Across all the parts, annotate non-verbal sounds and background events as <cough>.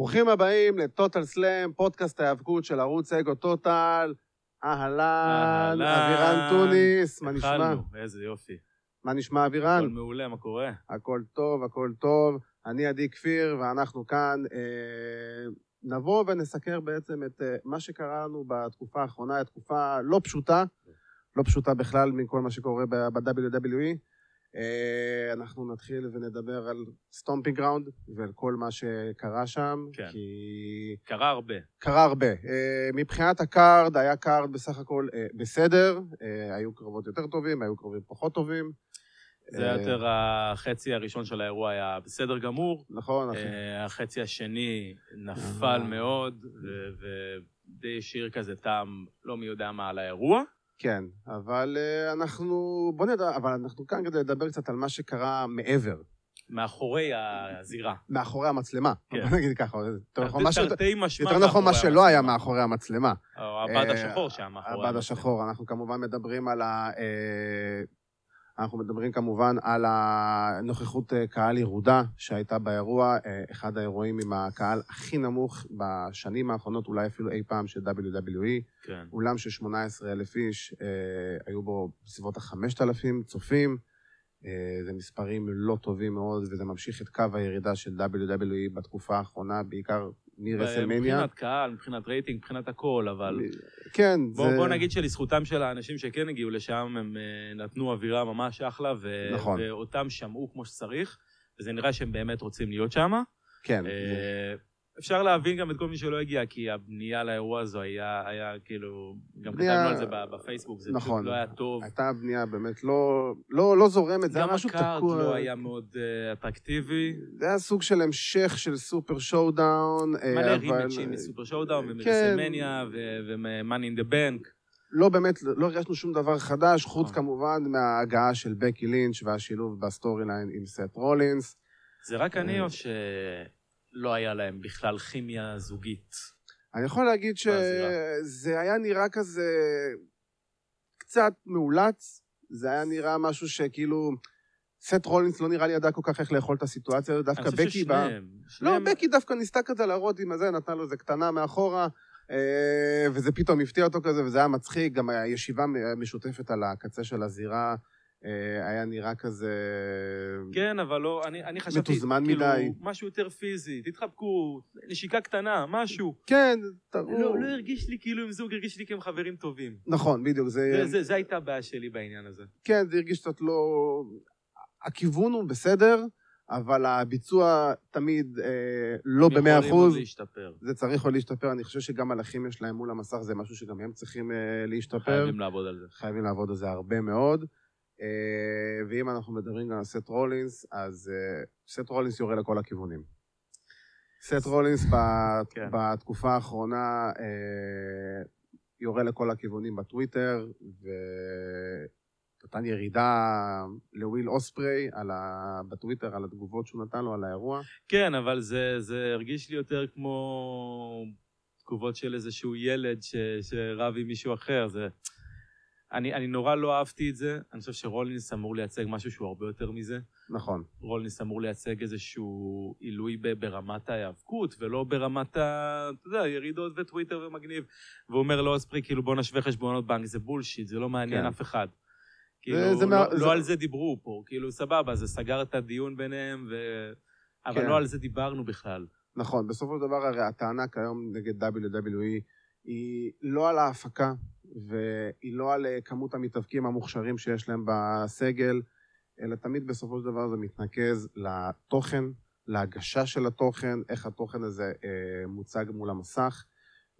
ברוכים הבאים לטוטל סלאם, פודקאסט ההיאבקות של ערוץ אגו טוטל. אהלן, אבירן טוניס, מה נשמע? התחלנו, איזה יופי. מה נשמע, אבירן? הכל מעולה, מה קורה? הכל טוב, הכל טוב. אני עדי כפיר, ואנחנו כאן אה, נבוא ונסקר בעצם את אה, מה שקרה לנו בתקופה האחרונה, היא תקופה לא פשוטה, לא פשוטה בכלל מכל מה שקורה ב-WWE. אה, אנחנו נתחיל ונדבר על Stomping Grounds ועל כל מה שקרה שם, כן. כי קרה הרבה. קרה הרבה. אה, מבחינת ה card, היה card בסך הכל אה, בסדר, היו קרבות יותר טובים, היו קרבות פחות טובים. זה היה יותר החצי הראשון של האירוע היה בסדר גמור. נכון, אחי. החצי השני נפל. מאוד, ודי השאיר כזה טעם לא מי יודע מה על האירוע. כן, אבל אה, אנחנו, בוא נדע, אבל אנחנו כאן כדי לדבר קצת על מה שקרה מעבר, מאחורי הזירה. מאחורי המצלמה. כן. בוא נגיד ככה, יותר נכון, משמע יותר נכון מה שלא היה המצלמה. מאחורי המצלמה. הבד אה, השחור שהיה מאחורי הבד השחור, אנחנו כמובן מדברים על ה... אנחנו מדברים כמובן על הנוכחות אה, קהל ירודה שהייתה באירוע, אה, אחד האירועים עם הקהל הכי נמוך בשנים האחרונות, אולי אפילו אי פעם של WWE. כן. אולם של 18,000 איש, אה, היו בו בסביבות ה-5,000 צופים. אה, זה מספרים לא טובים מאוד, וזה ממשיך את קו הירידה של WWE בתקופה האחרונה, בעיקר מרסלמניה. מבחינת קהל, מבחינת רייטינג, מבחינת הכל, אבל... כן, בוא, זה... בוא נגיד שלזכותם של האנשים שכן הגיעו לשם, הם אה, נתנו אווירה ממש אחלה, ו... נכון. ואותם שמעו כמו שצריך, וזה נראה שהם באמת רוצים להיות שם. כן, אה, אפשר להבין גם את כל מי שלא הגיע, כי הבנייה לאירוע הזו היה, היה כאילו, גם בנייה- כתבנו על זה בפייסבוק, זה נכון. פשוט לא היה טוב. הייתה בנייה באמת לא, לא, לא זורמת, זה היה גם משהו ה card תקוע. לא היה מאוד אה, אטרקטיבי. זה היה סוג של המשך של Super Showdown. אה, מלא אבל- רימצ'ים מסופר שואודאון כן. ומרסלמניה ו-Money in the Bank. לא באמת, לא הרגשנו שום דבר חדש, חוץ נכון. כמובן מההגעה של בקי לינץ' והשילוב ב storyline עם סת' רולינס. זה רק אני אה. או שלא היה להם בכלל כימיה זוגית? אני יכול להגיד. שזה היה נראה כזה קצת מאולץ, זה היה נראה משהו שכאילו... סט רולינס לא נראה לי ידע כל כך איך לאכול את הסיטואציה, הזאת, דווקא אני חושב בקי באה... ששניהם. לא, בקי דווקא ניסתה כזה להראות עם הזה, נתנה לו איזה קטנה מאחורה, אה, וזה פתאום הפתיע אותו כזה, וזה היה מצחיק. גם הישיבה משותפת על הקצה של הזירה היה נראה כזה... כן, אבל לא, אני, אני חשבתי, מתוזמן כאילו, מדי. משהו יותר פיזי, תתחבקו, נשיקה קטנה, משהו. כן, תראו... לא, לא הרגיש לי כאילו עם זוג, הרגיש לי כי הם חברים טובים. נכון, בדיוק, זה... זה, זה, זה הייתה הבעיה שלי בעניין הזה. כן, זה הרגיש קצת לא... הכיוון הוא בסדר, אבל הביצוע תמיד אה, לא במאה יכולים אחוז. להשתפר. זה צריך עוד להשתפר. אני חושב שגם על הכימיה שלהם מול המסך זה משהו שגם הם צריכים אה, להשתפר. חייבים לעבוד על זה. חייבים לעבוד על זה הרבה מאוד. אה, ואם אנחנו מדברים על סט רולינס, אז אה, סט רולינס יורה לכל הכיוונים. סט רולינס כן. בתקופה האחרונה אה, יורה לכל הכיוונים בטוויטר, ונתן ירידה לוויל על ה... בטוויטר על התגובות שהוא נתן לו על האירוע. כן, אבל זה, זה הרגיש לי יותר כמו תגובות של איזשהו ילד ש, שרב עם מישהו אחר. זה... אני, אני נורא לא אהבתי את זה. אני חושב שרולינס אמור לייצג משהו שהוא הרבה יותר מזה. נכון. רולניס אמור לייצג איזשהו עילוי ברמת ההיאבקות, ולא ברמת ה... אתה יודע, ירידות וטוויטר ומגניב. והוא אומר לאוספרי, כאילו, בוא נשווה חשבונות בנק, זה בולשיט, זה לא מעניין כן. אף אחד. כאילו, זה לא, מה- לא זה- על זה דיברו פה, כאילו, סבבה, זה סגר את הדיון ביניהם, ו... אבל כן. לא על זה דיברנו בכלל. נכון, בסופו של דבר הרי הטענה כיום נגד WWE היא לא על ההפקה והיא לא על אה, כמות המתאבקים המוכשרים שיש להם בסגל, אלא תמיד בסופו של דבר זה מתנקז לתוכן, להגשה של התוכן, איך התוכן הזה אה, מוצג מול המסך,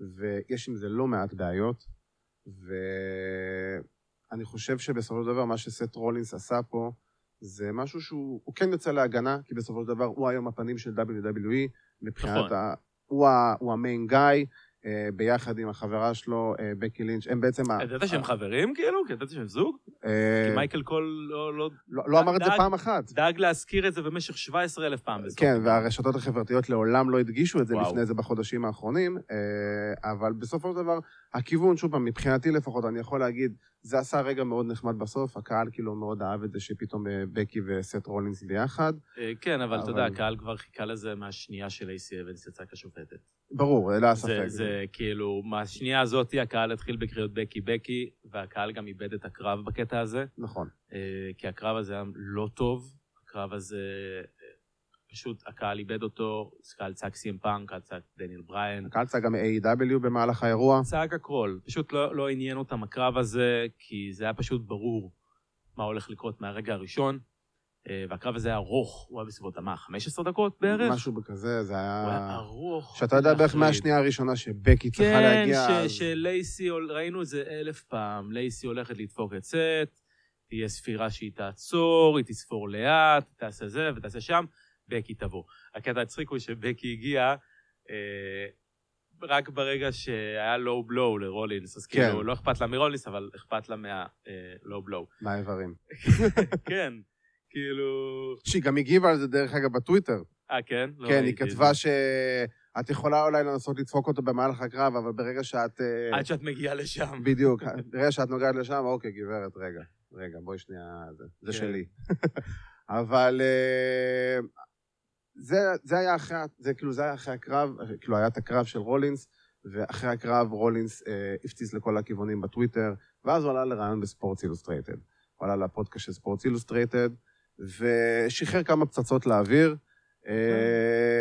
ויש עם זה לא מעט בעיות, ואני חושב שבסופו של דבר מה שסט רולינס עשה פה זה משהו שהוא הוא כן יוצא להגנה, כי בסופו של דבר הוא היום הפנים של WWE, מבחינת נכון. ה... הוא, ה... הוא המיין גאי, אה, ביחד עם החברה שלו, אה, בקי לינץ', הם בעצם... ידעת שהם חברים, כאילו? כי ידעת שהם זוג? אה, כי מייקל קול לא- לא לא לא אמר את זה פעם אחת. דאג להזכיר את זה במשך 17 אלף פעם. כן, והרשתות החברתיות לעולם לא הדגישו את זה. לפני זה בחודשים האחרונים, אה, אבל בסופו של דבר, הכיוון, שוב פעם, מבחינתי לפחות, אני יכול להגיד, זה עשה רגע מאוד נחמד בסוף, הקהל כאילו מאוד אהב את זה שפתאום אה, בקי וסת' רולינס ביחד. אה, כן, אבל אתה יודע, הקהל כבר חיכה לזה מהשנייה שלייסי אבנס יצאה כשופטת. ברור, היה זה, ספק. זה כאילו, מהשנייה הזאת הקהל התחיל בקריאות בקי בקי, והקהל גם איבד את הקרב בקטע הזה, נכון. אה, כי הקרב הזה היה לא טוב, הקרב הזה, פשוט הקהל איבד אותו, הקהל צעק סי.אם פאנק, הקהל צעק דניאל בריין, הקהל צעק גם A.W. במהלך האירוע. צעק הכל, פשוט לא, לא עניין אותם הקרב הזה, כי זה היה פשוט ברור מה הולך לקרות מהרגע הראשון, אה, והקרב הזה היה ארוך, הוא היה בסביבות, מה, 15 דקות בערך? משהו בכזה, זה הוא היה היה... ארוך. שאתה יודע בערך. מהשנייה הראשונה שבקי צריכה כן, להגיע, ש- אז... שלייסי, ראינו את זה אלף פעם, לייסי הולכת לדפוק את סט, תהיה ספירה שהיא תעצור, היא תספור לאט, תעשה זה ותעשה שם, בקי תבוא. הקטע הצחיק הוא שבקי הגיעה אה, רק ברגע שהיה לואו בלואו לרולינס, אז כן. כאילו לא אכפת לה מרולינס, אבל אכפת לה מהלואו בלואו. מהאיברים. <laughs> כן, כאילו... שהיא גם הגיבה על זה, דרך אגב, בטוויטר. אה, כן? לא כן, היא את כתבה זה. שאת יכולה אולי לנסות לדפוק אותו במהלך הקרב, אבל ברגע שאת... אה, עד שאת מגיעה לשם. בדיוק, <laughs> ברגע שאת נוגעת לשם, אוקיי, גברת, רגע, רגע, בואי שנייה, זה, זה כן. שלי. <laughs> אבל אה, זה, זה היה אחרי, זה כאילו, זה היה אחרי הקרב, כאילו, היה את הקרב של רולינס, ואחרי הקרב רולינס אה, הפציץ לכל הכיוונים בטוויטר, ואז הוא עלה לראיון בספורטס אילוסטרייטד. הוא עלה לפודקאסט של ספורטס אילוסטרייטד, ושחרר כמה פצצות לאוויר. אה,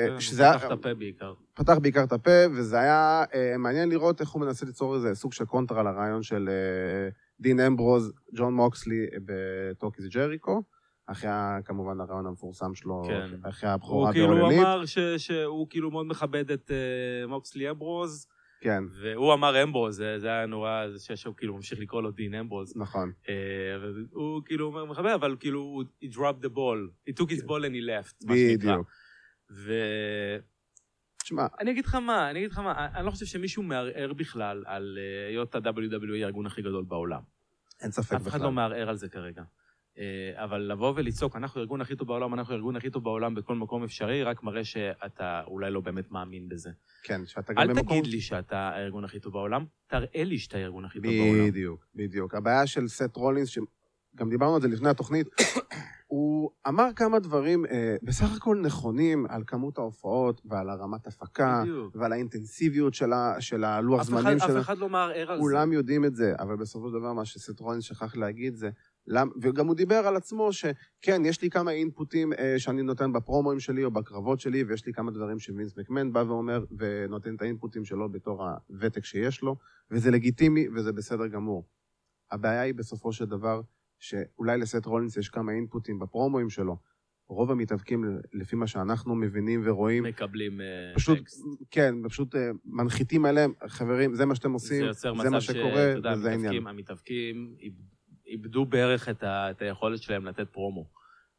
כן, שזה היה- פתח את הפה בעיקר. פתח בעיקר את הפה, וזה היה אה, מעניין לראות איך הוא מנסה ליצור איזה סוג של קונטרה לראיון של אה, דין אמברוז, ג'ון מוקסלי ב Talk Is Jericho, אחרי כמובן הראיון המפורסם שלו, כן. אחרי הוא הבכורה כאילו בהולנית. אמר ש- שהוא כאילו מאוד מכבד את אה, מוקסלי אמברוז, כן, והוא אמר אמברוז, זה זה היה נורא, זה שהוא כאילו ממשיך לקרוא לו דין אמברוז. נכון. אה, והוא כאילו אומר מכבד, אבל כאילו הוא he dropped the ball, he took his ball and he left, מה שנקרא. בדיוק. ואני תשמע, אגיד לך מה, אני אגיד לך מה, אני לא חושב שמישהו מערער בכלל על אה, היות ה-WWE הארגון הכי גדול בעולם. אין ספק אף אחד בכלל. לא מערער על זה כרגע. אה, אבל לבוא ולצעוק, אנחנו הארגון הכי טוב בעולם, אנחנו הארגון הכי טוב בעולם בכל מקום אפשרי, רק מראה שאתה אולי לא באמת מאמין בזה. כן, שאתה גם אל במקום... תגיד לי שאתה הארגון הכי טוב בעולם, תראה לי שאתה הארגון הכי טוב בעולם. בדיוק, בדיוק. הבעיה של סט רולינס, שגם דיברנו על זה לפני התוכנית, <coughs> הוא אמר כמה דברים אה, בסך הכל נכונים על כמות ההופעות ועל הרמת הפקה בדיוק. ועל האינטנסיביות של ה- של הלוח זמנים שלו. אף אחד לא מערער על זה. כולם יודעים את זה, אבל בסופו של דבר מה שסט רולינס שכח להגיד זה, למ... וגם הוא דיבר על עצמו שכן, יש לי כמה אינפוטים אה, שאני נותן בפרומואים שלי או בקרבות שלי, ויש לי כמה דברים שווינס מקמן בא ואומר, ונותן את האינפוטים שלו בתור הוותק שיש לו, וזה לגיטימי וזה בסדר גמור. הבעיה היא בסופו של דבר, שאולי לסט רולינס יש כמה אינפוטים בפרומואים שלו. רוב המתאבקים, לפי מה שאנחנו מבינים ורואים, מקבלים אה, פשוט, טקסט. כן, פשוט אה, מנחיתים עליהם, חברים, זה מה שאתם זה עושים, זה מצב מה שקורה, וזה העניין. המתאבקים- איבדו בערך את ה- את היכולת שלהם לתת פרומו.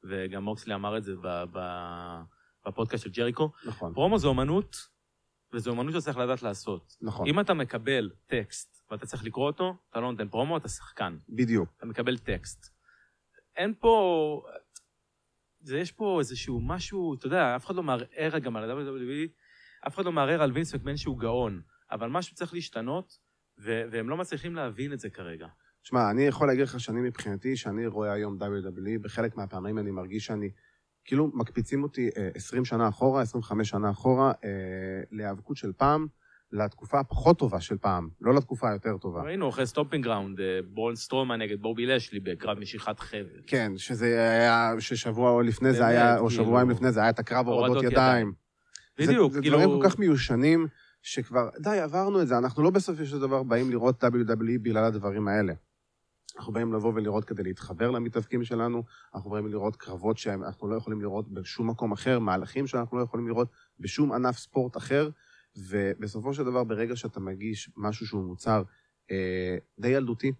וגם מוקסלי אמר את זה ב- ב- בפודקאסט של ג'ריקו. נכון, פרומו זה אומנות, וזו אומנות שאתה צריך לדעת לעשות. נכון, אם אתה מקבל טקסט ואתה צריך לקרוא אותו, אתה לא נותן פרומו, אתה שחקן. בדיוק. אתה מקבל טקסט. אין פה... זה יש פה איזשהו משהו, אתה יודע, אף אחד לא מערער גם על ה-WWE, אף אחד לא מערער על וינס מקמן שהוא גאון, אבל משהו צריך להשתנות, ו- והם לא מצליחים להבין את זה כרגע. שמע, אני יכול להגיד לך שאני מבחינתי, שאני רואה היום WWE, בחלק מהפעמים אני מרגיש שאני, כאילו מקפיצים אותי אה, 20 שנה אחורה, 25 שנה אחורה, אה, להיאבקות של פעם, לתקופה הפחות טובה של פעם, לא לתקופה היותר טובה. ראינו אחרי Stomping Grounds, אה, בראון סטרומן נגד בובי לשלי בקרב משיכת חבל. כן, שזה היה, ששבוע או לפני זה היה, או כאילו, שבועיים לפני זה היה את הקרב הורדות ידיים. בדיוק, זה, זה כאילו... דברים כל כך מיושנים, שכבר, די, עברנו את זה, אנחנו לא בסופו של דבר באים לראות WWE בגלל הדברים האלה. אנחנו באים לבוא ולראות כדי להתחבר למתאבקים שלנו, אנחנו באים לראות קרבות שאנחנו לא יכולים לראות בשום מקום אחר, מהלכים שאנחנו לא יכולים לראות בשום ענף ספורט אחר, ובסופו של דבר, ברגע שאתה מגיש משהו שהוא מוצר אה, די ילדותי,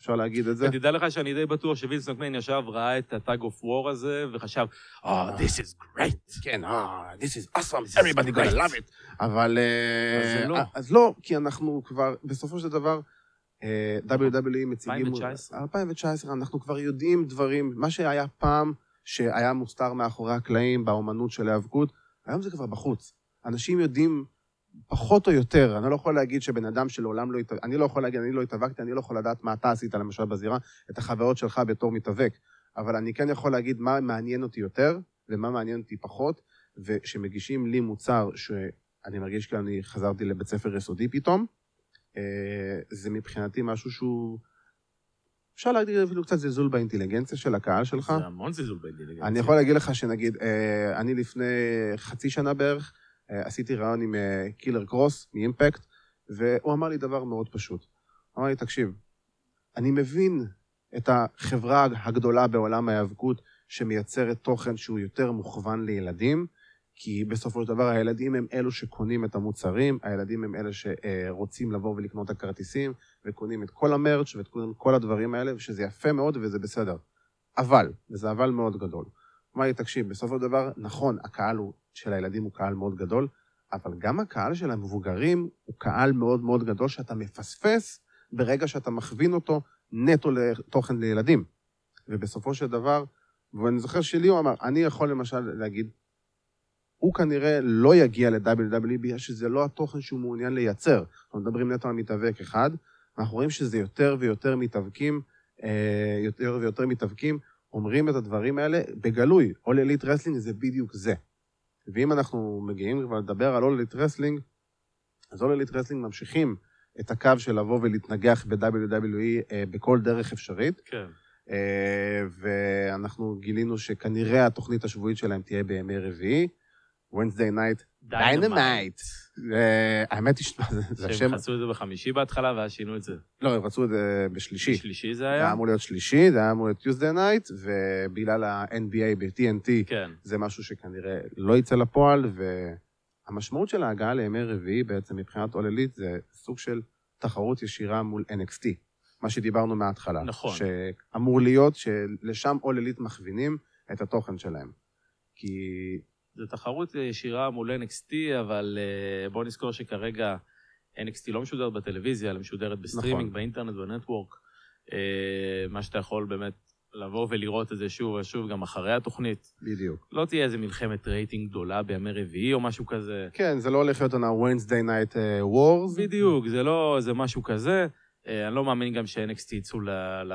אפשר להגיד את זה, ותדע לך שאני די בטוח שווינס מקמן ישב, ראה את ה-tag of war הזה, וחשב, Oh, this is great. כן, אה, this is awesome, This is everybody gonna love it. אבל... אה, אז זה לא. אז לא, כי אנחנו כבר, בסופו של דבר, אה, WWE מציגים... 2019. 2019, אנחנו כבר יודעים דברים, מה שהיה פעם, שהיה מוסתר מאחורי הקלעים באומנות של ההיאבקות, היום זה כבר בחוץ. אנשים יודעים פחות או יותר, אני לא יכול להגיד שבן אדם שלעולם לא התאבק, אני לא יכול להגיד, אני לא התאבקתי, אני לא יכול לדעת מה אתה עשית למשל בזירה, את החוויות שלך בתור מתאבק, אבל אני כן יכול להגיד מה מעניין אותי יותר ומה מעניין אותי פחות, ושמגישים לי מוצר שאני מרגיש כאילו אני חזרתי לבית ספר יסודי פתאום, אה, זה מבחינתי משהו שהוא... אפשר להגיד אפילו קצת זלזול באינטליגנציה של הקהל שלך. זה המון זלזול באינטליגנציה. אני יכול להגיד לך שנגיד, אה, אני לפני חצי שנה בערך, אה, עשיתי רעיון עם קילר קרוס מאימפקט, והוא אמר לי דבר מאוד פשוט. הוא אמר לי, תקשיב, אני מבין את החברה הגדולה בעולם ההיאבקות שמייצרת תוכן שהוא יותר מוכוון לילדים, כי בסופו של דבר הילדים הם אלו שקונים את המוצרים, הילדים הם אלה שרוצים לבוא ולקנות את הכרטיסים, וקונים את כל המרץ' ואת כל הדברים האלה, ושזה יפה מאוד וזה בסדר. אבל, וזה אבל מאוד גדול. אמר לי, תקשיב, בסופו של דבר, נכון, הקהל הוא, של הילדים הוא קהל מאוד גדול, אבל גם הקהל של המבוגרים הוא קהל מאוד מאוד גדול שאתה מפספס ברגע שאתה מכווין אותו נטו לתוכן לילדים. ובסופו של דבר, ואני זוכר שלי הוא אמר, אני יכול למשל להגיד, הוא כנראה לא יגיע ל-WWE בגלל שזה לא התוכן שהוא מעוניין לייצר. אנחנו מדברים נטו על מתאבק אחד, ואנחנו רואים שזה יותר ויותר מתאבקים, אה, יותר ויותר מתאבקים אומרים את הדברים האלה בגלוי. All Elite Wrestling זה בדיוק זה. ואם אנחנו מגיעים כבר לדבר על All Elite Wrestling, אז All Elite Wrestling ממשיכים את הקו של לבוא ולהתנגח ב-WWE אה, בכל דרך אפשרית. כן. אה, ואנחנו גילינו שכנראה התוכנית השבועית שלהם תהיה בימי רביעי. Wednesday Night Dynamite. האמת היא שזה <laughs> השם... שהם חצו את זה בחמישי בהתחלה ואז שינו את זה. לא, הם רצו את זה בשלישי. בשלישי זה זה היה? היה אמור להיות שלישי, זה היה אמור להיות Tuesday Night, ובגלל ה-NBA ב-TNT כן. זה משהו שכנראה לא יצא לפועל, והמשמעות של ההגעה לימי רביעי בעצם מבחינת Elite זה סוג של תחרות ישירה מול NXT, מה שדיברנו מההתחלה. נכון. שאמור להיות שלשם Elite מכווינים את התוכן שלהם. כי זו תחרות ישירה מול NXT, אבל uh, בואו נזכור שכרגע NXT לא משודרת בטלוויזיה, אלא משודרת בסטרימינג, נכון. באינטרנט, בנטוורק. Uh, מה שאתה יכול באמת לבוא ולראות את זה שוב ושוב, גם אחרי התוכנית. בדיוק. לא תהיה איזה מלחמת רייטינג גדולה בימי רביעי או משהו כזה. כן, זה לא הולך להיות עונה Wednesday Night אה, Wars. בדיוק, זה לא, זה משהו כזה. אני לא מאמין גם ש-NXT יצאו ל, ל,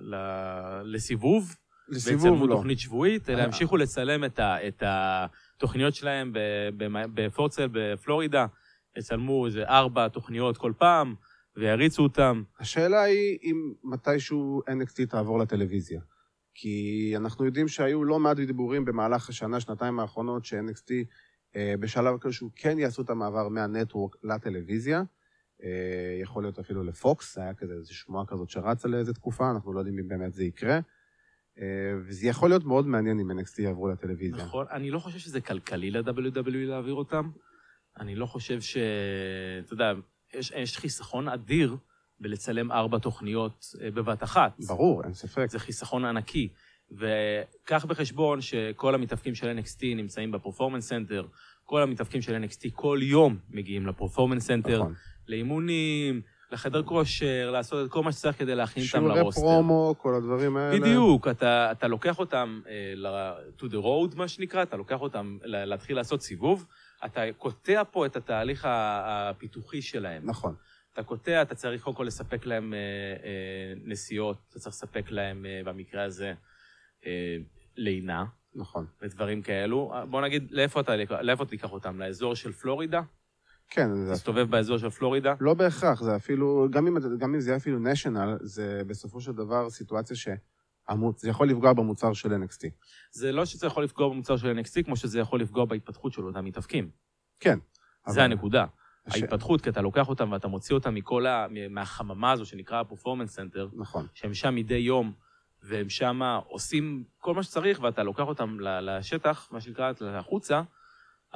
ל, לסיבוב. לסיבוב לא. תוכנית שבועית, אלא אה. ימשיכו לצלם את, ה, את התוכניות שלהם בפורצל בפלורידה, יצלמו איזה ארבע תוכניות כל פעם, ויריצו אותם. השאלה היא אם מתישהו NXT תעבור לטלוויזיה. כי אנחנו יודעים שהיו לא מעט דיבורים במהלך השנה, שנתיים האחרונות, ש-NXT אה, בשלב כלשהו כן יעשו את המעבר מהנטוורק לטלוויזיה. אה, יכול להיות אפילו לפוקס, היה כזה איזו שמועה כזאת שרצה לאיזה תקופה, אנחנו לא יודעים אם באמת זה יקרה. אה, וזה יכול להיות מאוד מעניין אם NXT יעברו לטלוויזיה. נכון, אני לא חושב שזה כלכלי ל-WWE להעביר אותם. אני לא חושב ש... אתה יודע, יש, יש חיסכון אדיר בלצלם ארבע תוכניות אה, בבת אחת. ברור, אין ספק. זה חיסכון ענקי. וקח בחשבון שכל המתאבקים של NXT נמצאים ב Performance Center, כל המתאבקים של NXT כל יום מגיעים ל Performance Center, נכון. לאימונים, לחדר כושר, לעשות את כל מה שצריך כדי להכין אותם שיעלו ל roster. promo, כל הדברים האלה. בדיוק, אתה, אתה לוקח אותם ל- to the road, מה שנקרא, אתה לוקח אותם להתחיל לעשות סיבוב, אתה קוטע פה את התהליך הפיתוחי שלהם. נכון. אתה קוטע, אתה צריך קודם כל לספק להם אה, אה, נסיעות, אתה צריך לספק להם, אה, במקרה הזה, אה, לינה נכון. ודברים כאלו. בוא נגיד, לאיפה אתה, לאיפה תיקח אותם? לאזור של פלורידה? כן, זה תסתובב באזור של פלורידה? לא בהכרח, זה אפילו, גם אם, גם אם זה יהיה אפילו national, זה בסופו של דבר סיטואציה שהמוצ... זה יכול לפגוע במוצר של NXT. זה לא שזה יכול לפגוע במוצר של NXT, כמו שזה יכול לפגוע בהתפתחות של אותם מתאבקים. כן. זה אבל- הנקודה. הש... ההתפתחות, כי אתה לוקח אותם ואתה מוציא אותם מכל ה... מהחממה הזו שנקרא ה Performance Center, נכון. שהם שם מדי יום, והם שם עושים כל מה שצריך, ואתה לוקח אותם לשטח, מה שנקרא, החוצה,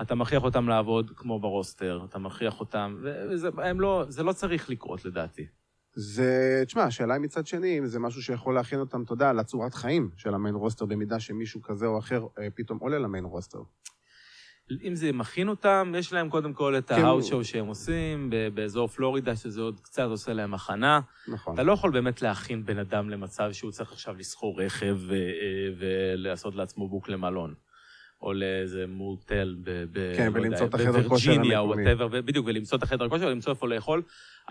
אתה מכריח אותם לעבוד כמו ב roster, אתה מכריח אותם, וזה לא, זה לא צריך לקרות לדעתי. זה, תשמע, השאלה היא מצד שני, אם זה משהו שיכול להכין אותם, אתה יודע, לצורת חיים של ה main roster, במידה שמישהו כזה או אחר אה, פתאום עולה ל main roster. אם זה מכין אותם, יש להם קודם כל את כן. ההאוס שואו שהם עושים, באזור פלורידה, שזה עוד קצת עושה להם הכנה. נכון. אתה לא יכול באמת להכין בן אדם למצב שהוא צריך עכשיו לשכור רכב ו- אה, ולעשות לעצמו book למלון. או לאיזה מוטל ב... ב כן, לא ולמצוא את החדר כושר בווירג'יניה או המקומי. whatever, בדיוק, ולמצוא את החדר כושר, למצוא איפה לאכול.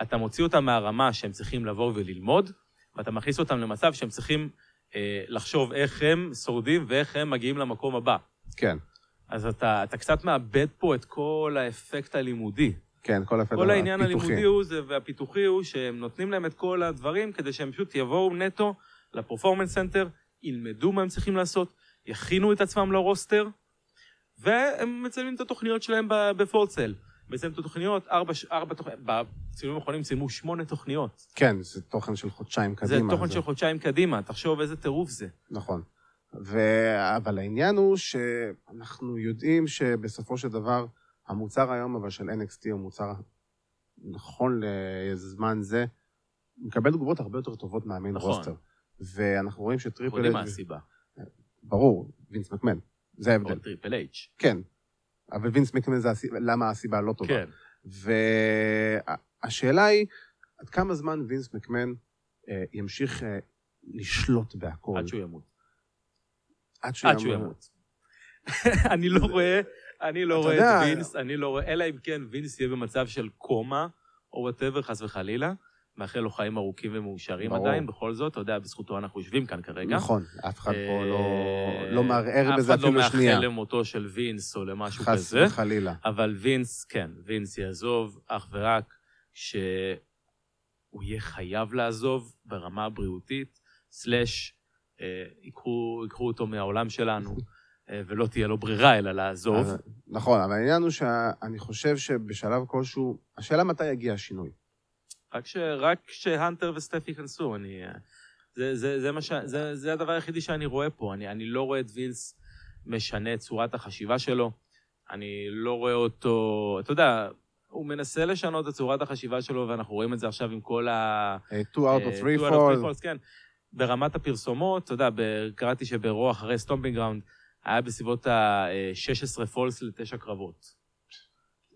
אתה מוציא אותם מהרמה שהם צריכים לבוא וללמוד, ואתה מכניס אותם למצב שהם צריכים אה, לחשוב איך הם שורדים ואיך הם מגיעים למקום הבא. כן, אז אתה, אתה קצת מאבד פה את כל האפקט הלימודי. כן, כל הפדר כל העניין הפיתוחי. הלימודי הוא זה, והפיתוחי הוא שהם נותנים להם את כל הדברים כדי שהם פשוט יבואו נטו ל Performance Center, ילמדו מה הם צריכים לעשות, יכינו את עצמם ל roster, והם מצלמים את התוכניות שלהם ב- בפול סייל. מצלמים את התוכניות, ארבע, ארבע תוכניות, בצילומים האחרונים צילמו שמונה תוכניות. כן, זה תוכן של חודשיים זה קדימה. תוכן של חודשיים קדימה, תחשוב איזה טירוף זה. נכון. ו... אבל העניין הוא שאנחנו יודעים שבסופו של דבר, המוצר היום אבל של NXT הוא מוצר, נכון לזמן זה, מקבל תגובות הרבה יותר טובות מה main נכון. roster. ואנחנו רואים אנחנו שטריפל יודעים מה הסיבה. ברור, וינס מקמן, זה או ההבדל. טריפל אייץ'. כן, אבל וינס מקמן זה הסיבה, למה הסיבה לא טובה. כן. והשאלה היא, עד כמה זמן וינס מקמן אה, ימשיך אה, לשלוט בהכל? עד שהוא ימות. עד שהוא עד שהוא ימות. <laughs> אני לא רואה, אני לא רואה יודע- את וינס, אני לא רואה, אלא אם כן וינס יהיה במצב של קומה, או whatever, חס וחלילה. מאחל לו חיים ארוכים ומאושרים ברור. עדיין, בכל זאת, אתה יודע, בזכותו אנחנו יושבים כאן כרגע. נכון, אף אחד פה לא, אה, לא מערער בזה אפילו אף אחד שנייה. לא מאחל למותו של וינס או למשהו חס כזה, וחלילה. אבל וינס, כן, וינס יעזוב אך ורק שהוא יהיה חייב לעזוב ברמה הבריאותית, סלאש, אה, ייקחו ייקחו אותו מהעולם שלנו, אה, ולא תהיה לו ברירה אלא לעזוב. אז- נכון, אבל העניין הוא שאני חושב שבשלב כלשהו, השאלה מתי יגיע השינוי. רק ש- רק וסטף ייכנסו, אני... זה, זה, זה, מה ש... זה, זה הדבר היחידי שאני רואה פה. אני, אני לא רואה את וינס משנה את צורת החשיבה שלו. אני לא רואה אותו... אתה יודע, הוא מנסה לשנות את צורת החשיבה שלו, ואנחנו רואים את זה עכשיו עם כל ה... אה, two out אה, of three two out of three fall, falls, כן. ברמת הפרסומות, אתה יודע, קראתי שברוע אחרי Stomping Grounds, היה בסביבות ה-16 falls לתשע קרבות.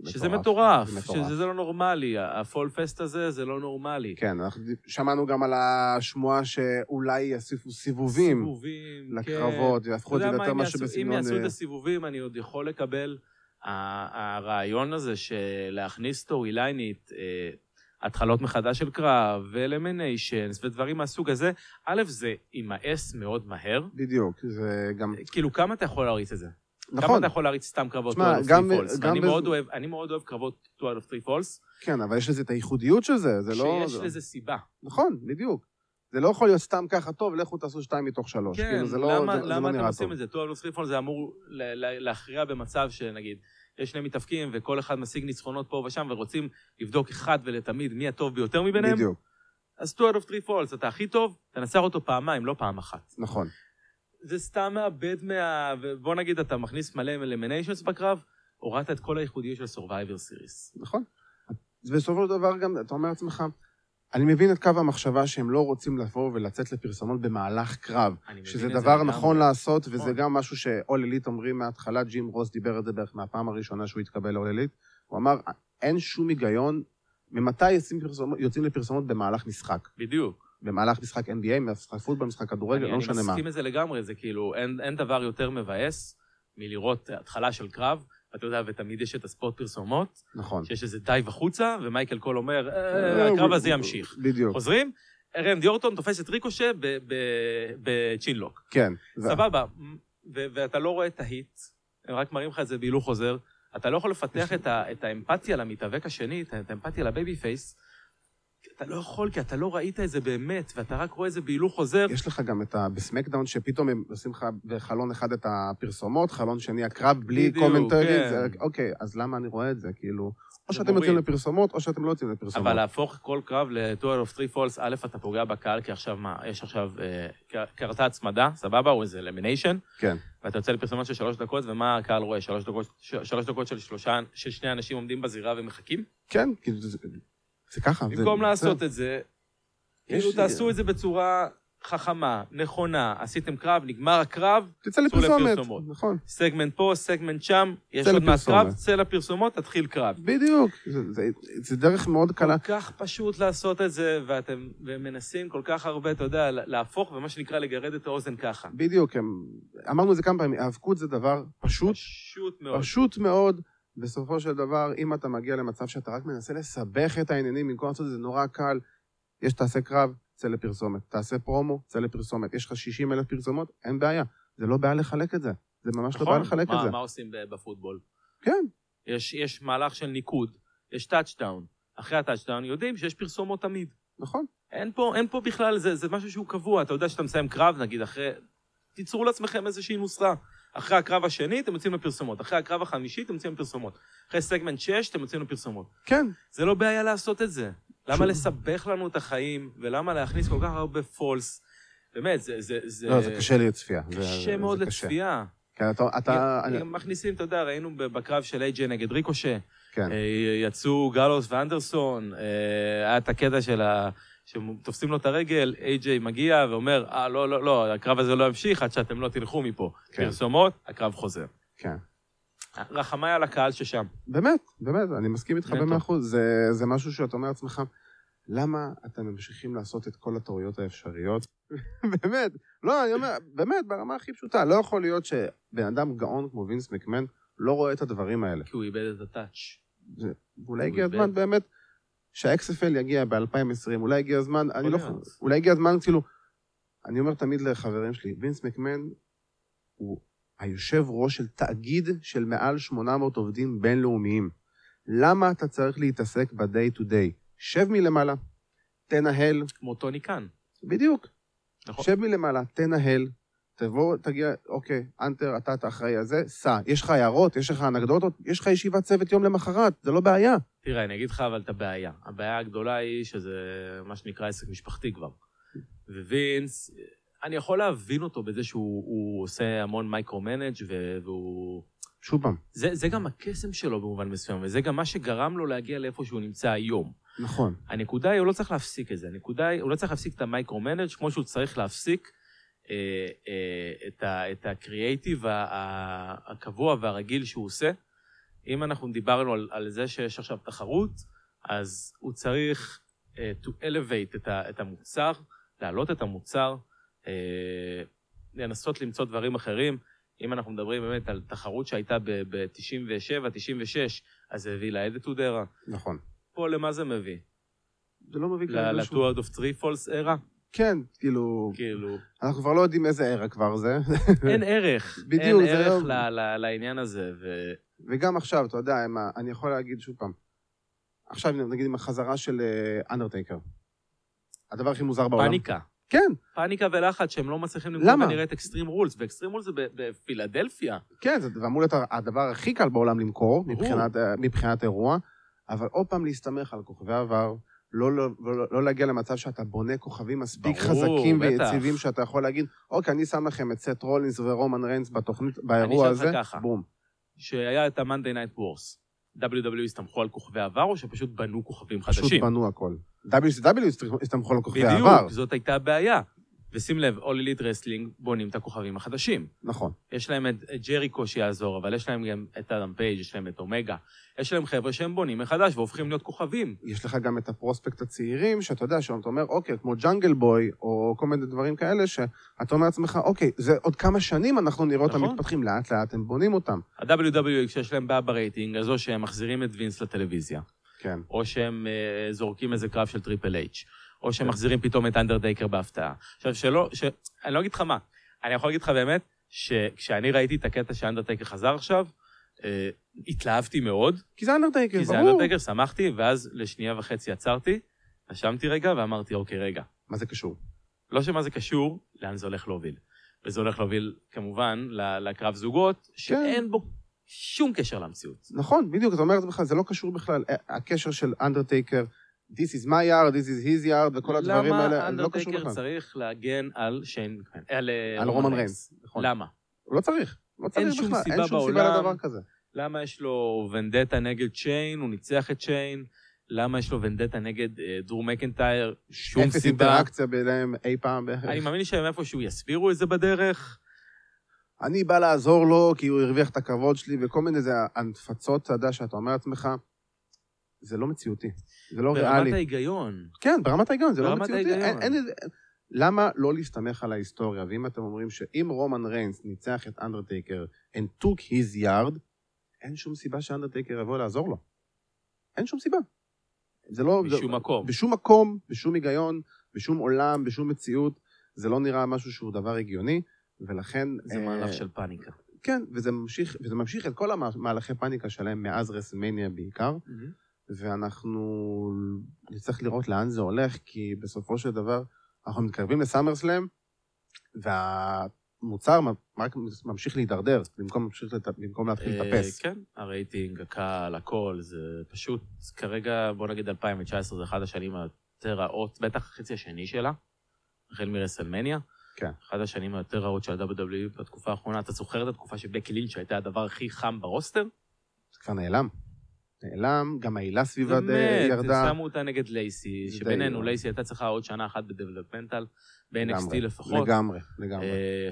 שזה מטורף, זה מטורף. שזה לא נורמלי, ה-fall fest הזה זה לא נורמלי. כן, אנחנו שמענו גם על השמועה שאולי יוסיפו סיבובים סיבובים, לקרבות, ויהפכו את אתה זה יודע מה, ליותר אם יעשו- שבסגנון... את אה, הסיבובים, אני עוד יכול לקבל. הרעיון הזה של להכניס storyline-ית, אה, התחלות מחדש של קרב, ו eliminations, ודברים מהסוג הזה, א', זה יימאס מאוד מהר. בדיוק, זה גם... כאילו, כמה אתה יכול להריץ את זה? כמה נכון, אתה יכול להריץ סתם קרבות תשמע, 2 out of גם- 3 falls? בז- מאוד אוהב- אני מאוד אוהב קרבות 2 out of 3 falls, כן, אבל יש לזה את הייחודיות של זה, זה לא... שיש זה- לזה סיבה. נכון, בדיוק. זה לא יכול להיות סתם ככה, טוב, לכו תעשו שתיים מתוך שלוש. כן, כאילו, זה לא, למה, זה, זה למה לא אתם עושים טוב. את זה? 2 out of 3 falls זה אמור להכריע במצב שנגיד, יש שני מתאבקים וכל אחד משיג ניצחונות פה ושם ורוצים לבדוק אחד ולתמיד מי הטוב ביותר מביניהם, בדיוק, אז 2 out of 3 falls, אתה הכי טוב, תנצח אותו פעמיים, לא פעם אחת. נכון. זה סתם מאבד מה... בוא נגיד, אתה מכניס מלא אלמיניישנס בקרב, הורדת את כל הייחודיות של Survivor Series. נכון. בסופו של דבר גם, אתה אומר לעצמך, אני מבין את קו המחשבה שהם לא רוצים לבוא ולצאת לפרסומות במהלך קרב, שזה דבר. נכון לעשות, נכון. וזה גם משהו שאול אליט אומרים מההתחלה, ג'ים רוס דיבר את זה בערך מהפעם הראשונה שהוא התקבל לאול אליט, הוא אמר, אין שום היגיון, ממתי יוצאים, פרסומות, יוצאים לפרסומות במהלך משחק? בדיוק. במהלך משחק NBA, משחק פוטבול, משחק כדורגל, אני, לא משנה אני מה. מסכים עם זה לגמרי, זה כאילו, אין, אין דבר יותר מבאס מלראות התחלה של קרב, ואתה יודע, ותמיד יש את הספורט פרסומות, נכון. שיש איזה dive החוצה, ומייקל קול אומר, "אה, הקרב הזה ימשיך. בדיוק, חוזרים, רנדי אורטון תופס את ריקושה ב chinlock. כן. סבבה, ואתה לא רואה את ה heat, הם רק מראים לך את זה בהילוך חוזר. אתה לא יכול לפתח את, האמפתיה למתאבק השני, את האמפתיה ל babyface. אתה לא יכול, כי אתה לא ראית את זה באמת, ואתה רק רואה את זה בהילוך חוזר. יש לך גם את ה... בסמקדאון, שפתאום הם עושים לך בחלון אחד את הפרסומות, חלון שני הקרב בלי commentary, כן. אוקיי, אז למה אני רואה את זה? כאילו, או שאתם. יוצאים לפרסומות, או שאתם לא יוצאים לפרסומות. אבל להפוך כל קרב ל-2 out of 3 falls, א', אתה פוגע בקהל, כי עכשיו מה, יש עכשיו, אה, קרתה הצמדה, סבבה, או איזה אלמיניישן, כן, ואתה יוצא לפרסומות של שלוש דקות, ומה הקהל רואה? שלוש דקות, שלוש דקות של שלושה, של שני אנשים עומדים בזירה ומחכים? כן, זה, זה ככה. זה- במקום זה- לעשות את זה, כאילו תעשו את זה בצורה חכמה, נכונה, עשיתם קרב, נגמר הקרב, תצא לפרסומת. נכון. סגמנט פה, סגמנט שם, יש עוד מעט. קרב, צא לפרסומות, תתחיל קרב. בדיוק. זה- זה- זה דרך מאוד קלה. כל כך פשוט לעשות את זה, ואתם ומנסים כל כך הרבה, אתה יודע, להפוך, ומה שנקרא לגרד את האוזן ככה. בדיוק. הם- אמרנו את זה כמה פעמים, האבקות זה דבר פשוט, פשוט מאוד. פשוט מאוד. בסופו של דבר, אם אתה מגיע למצב שאתה רק מנסה לסבך את העניינים במקום לעשות את זה נורא קל, יש תעשה קרב, צא לפרסומת. תעשה פרומו, צא לפרסומת. יש לך 60 אלף פרסומות, אין בעיה. זה לא בעיה לחלק את זה. זה ממש לא בעיה נכון? לחלק את מה- זה. מה עושים בפוטבול? כן, יש, יש מהלך של ניקוד, יש touchdown. אחרי ה touchdown יודעים שיש פרסומות תמיד. נכון. אין פה, אין פה בכלל, זה, זה משהו שהוא קבוע. אתה יודע שאתה מסיים קרב, נגיד, אחרי... תיצרו לעצמכם איזושהי נוסחה. אחרי הקרב השני, אתם יוצאים לפרסומות. אחרי הקרב החמישי, אתם יוצאים לפרסומות. אחרי סגמנט 6, אתם יוצאים לפרסומות. כן, זה לא בעיה לעשות את זה. למה. לסבך לנו את החיים, ולמה להכניס כל כך הרבה falls? באמת, זה... זה, זה, לא, זה קשה לי לצפייה. זה- קשה זה מאוד קשה. צפייה. כן, אתה... אתה- אני- מכניסים, אתה יודע, ראינו בקרב של איי-ג'יי נגד ריקושה, כן. אה, יצאו גלוס ואנדרסון, אה, היה את הקטע של ה... שתופסים לו את הרגל, איי-ג'יי מגיע ואומר, אה, לא, לא, לא, הקרב הזה לא ימשיך עד שאתם לא תלכו מפה. כן. פרסומות, הקרב חוזר. כן. רחמיי על הקהל ששם. באמת, באמת, אני מסכים איתך. במאה אחוז. זה, זה משהו שאתה אומר לעצמך, למה אתם ממשיכים לעשות את כל הטעויות האפשריות? <laughs> באמת, לא, אני אומר, באמת, ברמה הכי פשוטה, לא יכול להיות שבן אדם גאון כמו וינס מקמן לא רואה את הדברים האלה. כי הוא איבד את הטאץ'. הוא הגיע. הזמן באמת שה-XFL יגיע ב-2020, אולי הגיע הזמן, אני לא... להיות. אולי הגיע הזמן, כאילו, אני אומר תמיד לחברים שלי, וינס מקמן הוא היושב ראש של תאגיד של מעל 800 עובדים בינלאומיים. למה אתה צריך להתעסק ב-day to day? שב מלמעלה, תנהל, כמו טוני קאן. בדיוק, נכון. שב מלמעלה, תנהל, תבוא, תגיע, אוקיי, Hunter, אתה, אתה אחראי על זה, סע. יש לך הערות, יש לך אנקדוטות, יש לך ישיבת צוות יום למחרת, זה לא בעיה. תראה, אני אגיד לך אבל את הבעיה. הבעיה הגדולה היא שזה מה שנקרא עסק משפחתי כבר. ווינס, אני יכול להבין אותו בזה שהוא הוא עושה המון micro-manage והוא... שוב פעם, זה, זה גם הקסם שלו במובן מסוים, וזה גם מה שגרם לו להגיע לאיפה שהוא נמצא היום. נכון. הנקודה היא, הוא לא צריך להפסיק את זה. הנקודה היא, הוא לא צריך להפסיק את ה micro-manage כמו שהוא צריך להפסיק את, ה, את הקריאייטיב ה- ה- הקבוע והרגיל שהוא עושה. אם אנחנו דיברנו על, על זה שיש עכשיו תחרות, אז הוא צריך אה, to elevate את, ה, את המוצר, להעלות את המוצר, אה, לנסות למצוא דברים אחרים. אם אנחנו מדברים באמת על תחרות שהייתה ב-97, 96, אז זה הביא לאדיטוד ארה. נכון. פה למה זה מביא? זה לא מביא כרגע ל- שום... ל-2 out of 3 false era? כן, כאילו, כאילו, אנחנו כבר לא יודעים איזה ערה כבר זה. אין ערך. <laughs> בדיוק, אין זה ערך לא- ל- ל- לעניין הזה, ו... וגם עכשיו, אתה יודע, עם ה- אני יכול להגיד שוב פעם, עכשיו נגיד עם החזרה של אנדרטייקר. הדבר הכי מוזר בעולם. פאניקה. כן, פאניקה ולחץ שהם לא מצליחים למכור? כנראה את Extreme Rules, ו Extreme Rules זה בפילדלפיה. כן, זה אמור להיות הדבר הכי קל בעולם למכור. מבחינת, אה, מבחינת אירוע, אבל עוד פעם להסתמך על כוכבי עבר, לא, לא, לא, לא להגיע למצב שאתה בונה כוכבים מספיק ברור, חזקים בטח. ויציבים, שאתה יכול להגיד, אוקיי, אני שם לכם את סט רולינס ורומן ריינס בתוכנית, באירוע ה-shall הזה, ככה. בום. שהיה את ה-Monday Night Wars. WWE הסתמכו על כוכבי עבר, או שפשוט בנו כוכבים פשוט חדשים? בנו הכל. WCW הסתמכו על כוכבי העבר. בדיוק, זאת הייתה הבעיה. ושים לב, All Elite Wrestling בונים את הכוכבים החדשים. נכון. יש להם את את ג'ריקו שיעזור, אבל יש להם גם את אדם פייג', יש להם את אומגה. יש להם חבר'ה שהם בונים מחדש והופכים להיות כוכבים. יש לך גם את הפרוספקט הצעירים, שאתה יודע, שאתה אומר, אוקיי, כמו ג'אנגל בוי, או כל מיני דברים כאלה, שאתה אומר לעצמך, אוקיי, זה עוד כמה שנים אנחנו נראה אותם נכון. מתפתחים, לאט לאט הם בונים אותם. ה-WWE, כשיש להם בעיה ברייטינג, אז או שהם מחזירים את וינס לטלוויזיה, כן. או שהם אה, זורקים איזה קרב של טריפל אייץ', או כן. מחזירים פתאום את אנדרטייקר בהפתעה. עכשיו, שלא, ש... אני לא אגיד לך מה, אני יכול להגיד לך באמת, שכשאני ראיתי את הקטע שאנדרטייקר חזר עכשיו, אה, התלהבתי מאוד, כי זה אנדרטייקר, כי זה ברור. אנדרטייקר, שמחתי, ואז לשנייה וחצי עצרתי, נשמתי רגע ואמרתי, אוקיי, רגע. מה זה קשור? לא שמה זה קשור, לאן זה הולך להוביל. וזה הולך להוביל, כמובן, לקרב זוגות, שאין בו שום קשר למציאות. נכון, בדיוק, אתה אומר לעצמך, זה לא קשור בכלל. הקשר של אנדרטייקר, this is my yard, this is his yard, וכל הדברים האלה, למה זה לא קשור אנדרטייקר בכלל. צריך להגן על שיין, על, אה, על רומן ריינס. נכון. למה? הוא לא צריך. לא צריך אין שום בכלל, סיבה אין שום סיבה בעולם. לדבר כזה. למה יש לו ונדטה נגד צ'יין, הוא ניצח את צ'יין, למה יש לו ונדטה נגד אה, דרור מקנטייר, שום אפס סיבה. אינטראקציה ביניהם אי פעם בערך. אני מאמין שהם איפשהו יסבירו את זה בדרך. אני בא לעזור לו כי הוא הרוויח את הכבוד שלי, וכל מיני זה הנפצות, אתה יודע, שאתה אומר לעצמך, זה לא מציאותי, זה לא ברמת ריאלי. ההיגיון. כן, ברמת ההיגיון, זה לא ברמת מציאותי. אין, ההיגיון. אין, איזה- למה לא להסתמך על ההיסטוריה? ואם אתם אומרים שאם רומן ריינס ניצח את אנדרטייקר and took his yard, אין שום סיבה שאנדרטייקר יבוא לעזור לו. אין שום סיבה. זה לא... זה- משום מקום. בשום מקום, בשום היגיון, בשום עולם, בשום מציאות, זה לא נראה משהו שהוא דבר הגיוני, ולכן... זה אה, מהלך של פאניקה. כן, וזה ממשיך, וזה ממשיך את כל המהלכי פאניקה שלהם מאז רסלמניה בעיקר, ואנחנו נצטרך לראות לאן זה הולך, כי בסופו של דבר אנחנו מתקרבים לסאמרסלאם, והמוצר רק ממשיך להידרדר, במקום, ממשיך לת... במקום להתחיל אה, לטפס. כן, הרייטינג, הקהל, הכל, זה פשוט, כרגע, בוא נגיד 2019, זה אחת השנים היותר רעות, בטח החצי השני שלה, החל מרסלמניה. כן. אחת השנים היותר רעות של ה-WWE בתקופה האחרונה. אתה זוכר את התקופה שבקי לינץ' הייתה הדבר הכי חם ברוסטר? זה כבר נעלם. נעלם, גם העילה סביבה זה די ירדה. שמו אותה נגד לייסי, שבינינו, לייסי הייתה צריכה עוד שנה אחת בדבלפמנטל, ב-NXT לפחות. לגמרי, לגמרי. אה,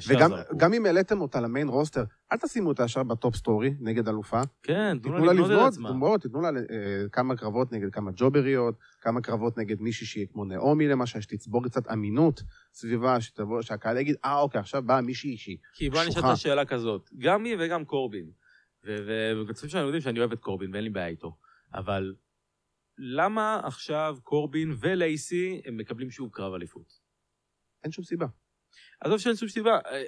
וגם אם העליתם אותה ל main roster, אל תשימו אותה ישר ב top story נגד אלופה. כן, תיתנו לה לבנות את עצמה. תנו- לה אה, כמה קרבות נגד כמה jobber-יות, כמה קרבות נגד מישהי שהיא כמו נעמי למשל, שתצבור קצת אמינות סביבה, שהקהל יגיד, אה, אוקיי, עכשיו באה מישהי שהיא. כי בוא נשאל. את השאלה כזאת, גם היא וגם קורבין. ובצופים שלנו יודעים שאני אוהב את קורבין ואין לי בעיה איתו, אבל למה עכשיו קורבין ולייסי הם מקבלים שוב קרב אליפות? אין שום סיבה. עזוב שאין שום סיבה, אה,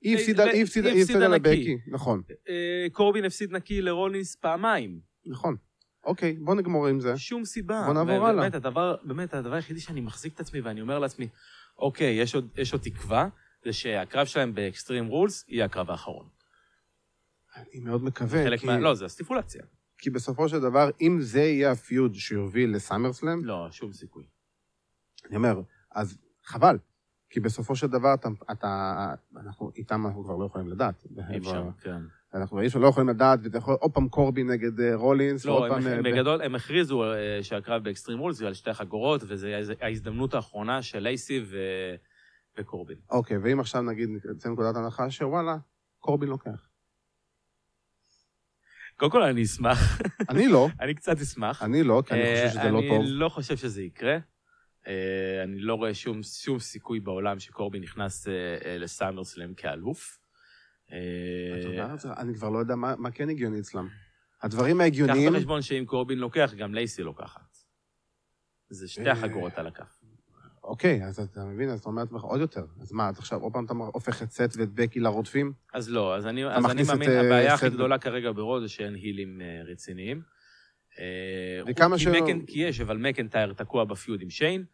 היא הפסידה. לבקי, נכון, אה, קורבין הפסיד נקי לרולינס פעמיים. נכון. אוקיי, בוא נגמור עם זה. שום סיבה. בוא נעבור הלאה. הדבר, באמת, הדבר היחידי שאני מחזיק את עצמי ואני אומר לעצמי, אוקיי, יש עוד, יש עוד תקווה, זה שהקרב שלהם באקסטרים רולס יהיה הקרב האחרון. אני מאוד מקווה, חלק כי- מה... לא, זה הסטיפולציה. כי בסופו של דבר, אם זה יהיה הפיוד שיוביל לסאמרסלאם, לא, שום סיכוי. אני אומר, אז חבל. כי בסופו של דבר, אתה, אתה, אנחנו, איתם אנחנו כבר לא יכולים לדעת. אי אפשר, כן. אנחנו לא יכולים לדעת, ואתה יכול עוד פעם קורבי נגד אה, רולינס, לא, ועוד פעם... ב- בגדול, הם הכריזו אה, שהקרב באקסטרים רולס זה על שתי חגורות, וזו ההזדמנות האחרונה של לייסי ו... וקורבין. אוקיי, ואם עכשיו נגיד נצא מנקודת הנחה שוואלה, קורבין לוקח. קודם כל, אני אשמח, אני לא, <laughs> אני קצת אשמח. אני לא, כי אני אה, חושב שזה לא טוב. אני לא חושב שזה יקרה. אה, אני לא רואה שום, שום סיכוי בעולם שקורבין נכנס אה, לסאמרסלאם כאלוף. אתה יודע, זה- אני כבר לא יודע מה מה כן הגיוני אצלם. הדברים קח ההגיוניים, בחשבון שאם קורבין לוקח, גם לייסי לוקחת. זה שתי החגורות על הכף. אוקיי, אז אתה מבין, אז אתה אומר לעצמך עוד יותר. אז מה, אז עכשיו עוד פעם אתה הופך את סט ואת בקי לרודפים? אז לא, אז אני, אז אני מאמין, אה, הבעיה הכי גדולה כרגע ברוד זה שאין הילים אה, רציניים. אה, וכמה ש- מקן- כי יש, אבל מקנטייר תקוע ב feud עם שיין.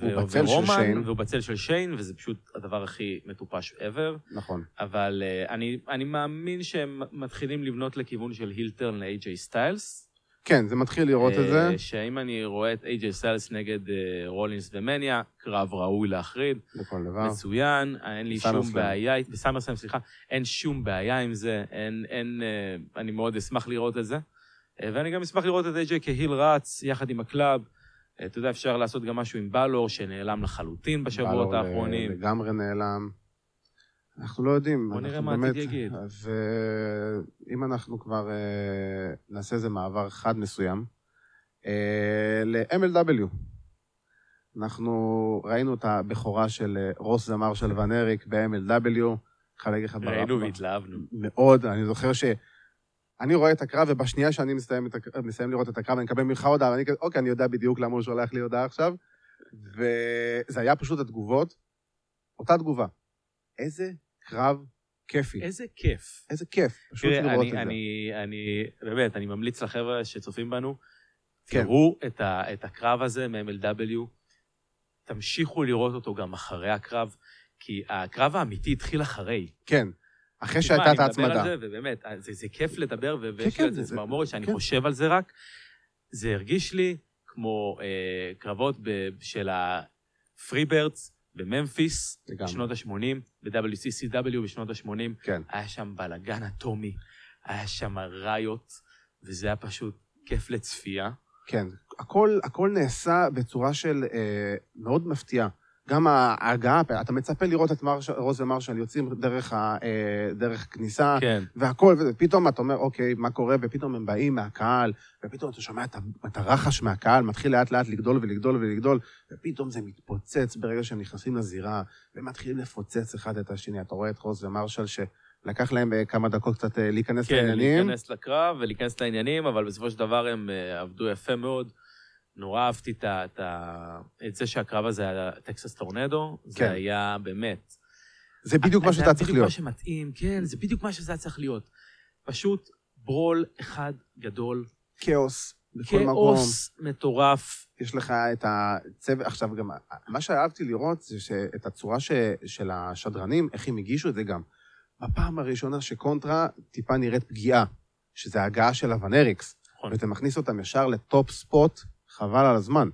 ו- הוא בצל של רומן, שיין. והוא בצל של שיין, וזה פשוט הדבר הכי מטופש ever. נכון. אבל uh, אני, אני מאמין שהם מתחילים לבנות לכיוון של heel turn ל-AJ סטיילס. כן, זה מתחיל לראות את זה, שאם אני רואה את AJ סטיילס נגד רולינס ומניה, קרב ראוי להחריד, לכל דבר. מצוין, אין לי שום בסאמרסלאם. בעיה, בסאמרסלאם, סליחה, אין שום בעיה עם זה, אין, אין, אני מאוד אשמח לראות את זה. ואני גם אשמח לראות את AJ כהיל רץ, יחד עם ה Club. אתה יודע, אפשר לעשות גם משהו עם בלור, שנעלם לחלוטין בשבועות בלור האחרונים. לגמרי נעלם. אנחנו לא יודעים. בוא נראה מה העתיד באמת- יגיד. ואם אנחנו כבר אה, נעשה איזה מעבר חד מסוים, אה, ל-MLW. אנחנו ראינו את הבכורה של אה, רוס ומרשל ון אריק ב-MLW. ראינו והתלהבנו. מאוד, אני זוכר ש... אני רואה את הקרב, ובשנייה שאני מסיים, את הקרב, מסיים לראות את הקרב, אני מקבל ממך הודעה, ואני כזה, אוקיי, אני יודע בדיוק למה הוא שולח לי הודעה עכשיו. וזה היה פשוט התגובות, אותה תגובה. איזה קרב כיפי. איזה כיף. איזה כיף, פשוט לראות את זה. אני, אני, באמת, אני ממליץ לחבר'ה שצופים בנו, כן. תראו את, הקרב הזה מ-MLW, תמשיכו לראות אותו גם אחרי הקרב, כי הקרב האמיתי התחיל אחרי. כן, אחרי שהייתה את אני מדבר ההצמדה. על זה, ובאמת, זה, זה כיף לדבר, ו- ויש כן, לי על זה זה- צמרמורת שאני כן. חושב על זה רק. זה הרגיש לי כמו אה, קרבות ב, של ה Freebirds בממפיס. בשנות ה-80, ב-WCCW בשנות ה-80. כן. היה שם בלאגן אטומי, היה שם riot, וזה היה פשוט כיף לצפייה. כן, הכל, הכל נעשה בצורה של אה, מאוד מפתיעה. גם ההגעה, אתה מצפה לראות את מרש, רוז ומרשל יוצאים דרך, ה, אה, דרך כניסה, כן. והכל, ופתאום אתה אומר, אוקיי, מה קורה? ופתאום הם באים מהקהל, ופתאום אתה שומע את, את הרחש מהקהל, מתחיל לאט לאט לגדול ולגדול ולגדול, ופתאום זה מתפוצץ ברגע שהם נכנסים לזירה, ומתחילים לפוצץ אחד את השני. אתה רואה את רוז ומרשל שלקח להם אה, כמה דקות קצת אה, להיכנס כן, לעניינים. להיכנס לקרב ולהיכנס לעניינים, אבל בסופו של דבר הם עבדו יפה מאוד. נורא אהבתי את, את, את זה שהקרב הזה היה טקסס טורנדו. זה כן. היה באמת... זה בדיוק מה שאתה צריך זה להיות. בדיוק מה שמתאים, כן, זה בדיוק מה שזה היה צריך להיות. פשוט ברול אחד גדול, כאוס בכל מקום. כאוס מטורף. יש לך את הצוות, עכשיו גם, מה שאהבתי לראות זה שאת הצורה ש, של השדרנים, איך הם הגישו את זה גם. בפעם הראשונה שקונטרה טיפה נראית פגיעה, שזה ההגעה של הוון אריקס, נכון. ואתה מכניס אותם ישר ל top spot, חבל על הזמן.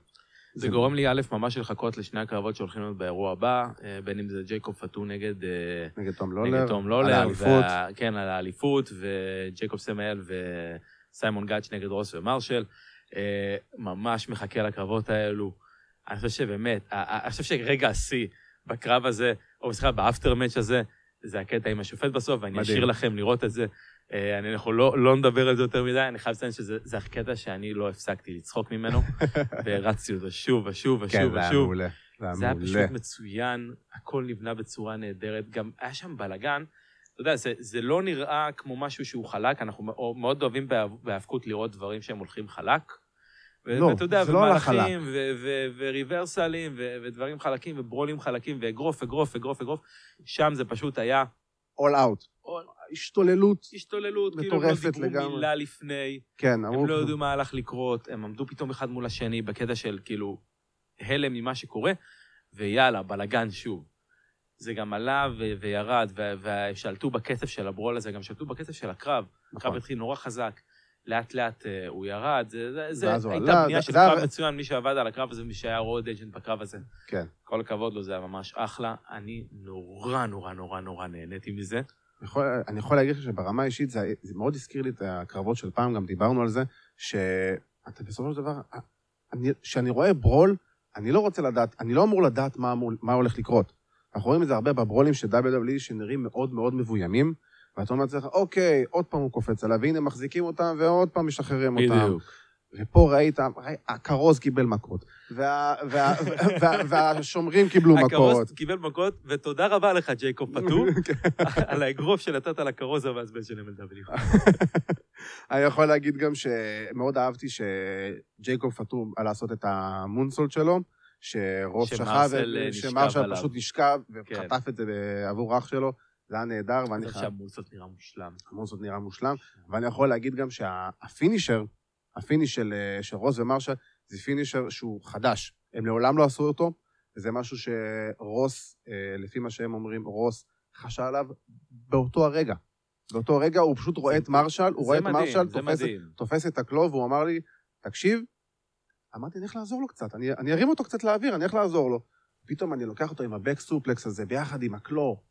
זה גורם לי, א', ממש לחכות לשני הקרבות שהולכים להיות באירוע הבא, אה, בין אם זה ג'ייקוב פטו נגד... אה, נגד תום לולר, נגד תום על לולר. האליפות. וה- כן, על האליפות, וג'ייקוב סמאל וסיימון גאץ' נגד רוס ומרשל. אה, ממש מחכה לקרבות האלו. אני חושב שבאמת, אני חושב שרגע השיא בקרב הזה, או סליחה, ב after match הזה, זה הקטע עם השופט בסוף, ואני. אשאיר לכם לראות את זה. אה, אני אנחנו לא, לא נדבר על זה יותר מדי, אני חייב לציין שזה זה הקטע שאני לא הפסקתי לצחוק ממנו, <laughs> והרצתי אותו שוב ושוב ושוב כן, זה היה ושוב. מעולה. זה היה. פשוט מצוין, הכל נבנה בצורה נהדרת. גם היה שם בלאגן, אתה יודע, זה, זה לא נראה כמו משהו שהוא חלק, אנחנו מאו- מאוד אוהבים בהאב- בהאבקות לראות דברים שהם הולכים חלק. לא, ואתה יודע, זה לא הלך ומהלכים, ו- ו- וריברסלים, ו- ודברים חלקים, וברולים חלקים, ואגרוף, אגרוף, אגרוף, אגרוף. שם זה פשוט היה all out. השתוללות. השתוללות, כאילו הם לא מטורפת דיברו לגמרי. מילה לפני, כן. הם לא ידעו מה הלך לקרות, הם עמדו פתאום אחד מול השני בקטע של כאילו הלם ממה שקורה, ויאללה, בלאגן שוב. זה גם עלה ו- וירד, ושלטו בקצב של הברול הזה, גם שלטו בקצב של הקרב. הקרב נכון. התחיל נורא חזק, לאט לאט אה, הוא ירד, זה, זה, זה הייתה בנייה של קרב מצוין, מי שעבד על הקרב הזה, מי שהיה רוד אג'נט בקרב הזה. כן. כל הכבוד לו, זה היה ממש אחלה. אני נורא נורא נורא נורא נהניתי מזה. יכול, אני יכול להגיד לך שברמה האישית זה, זה מאוד הזכיר לי את הקרבות של פעם, גם דיברנו על זה, שאתה בסופו של דבר, אני, כשאני רואה ברול, אני לא רוצה לדעת, אני לא אמור לדעת מה, מה הולך לקרות. אנחנו רואים את זה הרבה בברולים של WWE שנראים מאוד מאוד מבוימים, ואתה אומר לעצמך, אוקיי, עוד פעם הוא קופץ עליו, והנה מחזיקים אותם, ועוד פעם משחררים אותם. בדיוק. ופה ראית, ראי- הכרוז קיבל מכות, וה, וה, וה, וה, והשומרים קיבלו מכות. הכרוז קיבל מכות, ותודה רבה לך, ג'ייקוב <laughs> פטור, כן. על האגרוף שנתת לכרוז המעצבן של MLW. <laughs> אני יכול להגיד גם שמאוד אהבתי שג'ייקוב פטור על לעשות את המונסולט שלו, שרוס שכב, שמרסל. פשוט נשכב כן. וחטף את זה עבור אח שלו, זה היה נהדר, ואני אני חושב חייב, שהמוסות נראה מושלם. המונסולט נראה מושלם, ואני יכול להגיד גם שה finisher, ה finish של, אה, של רוס ומרשל, זה finisher שהוא חדש, הם לעולם לא עשו אותו, וזה משהו שרוס, אה, לפי מה שהם אומרים, רוס חשב עליו באותו הרגע. באותו רגע הוא פשוט רואה את מרשל, הוא רואה את מרשל, תופס. תופס את ה claw, והוא אמר לי, תקשיב, אמרתי, אני הולך לעזור לו קצת, אני, אני ארים אותו קצת לאוויר, אני הולך לעזור לו. פתאום אני לוקח אותו עם ה back suplex הזה, ביחד עם ה claw,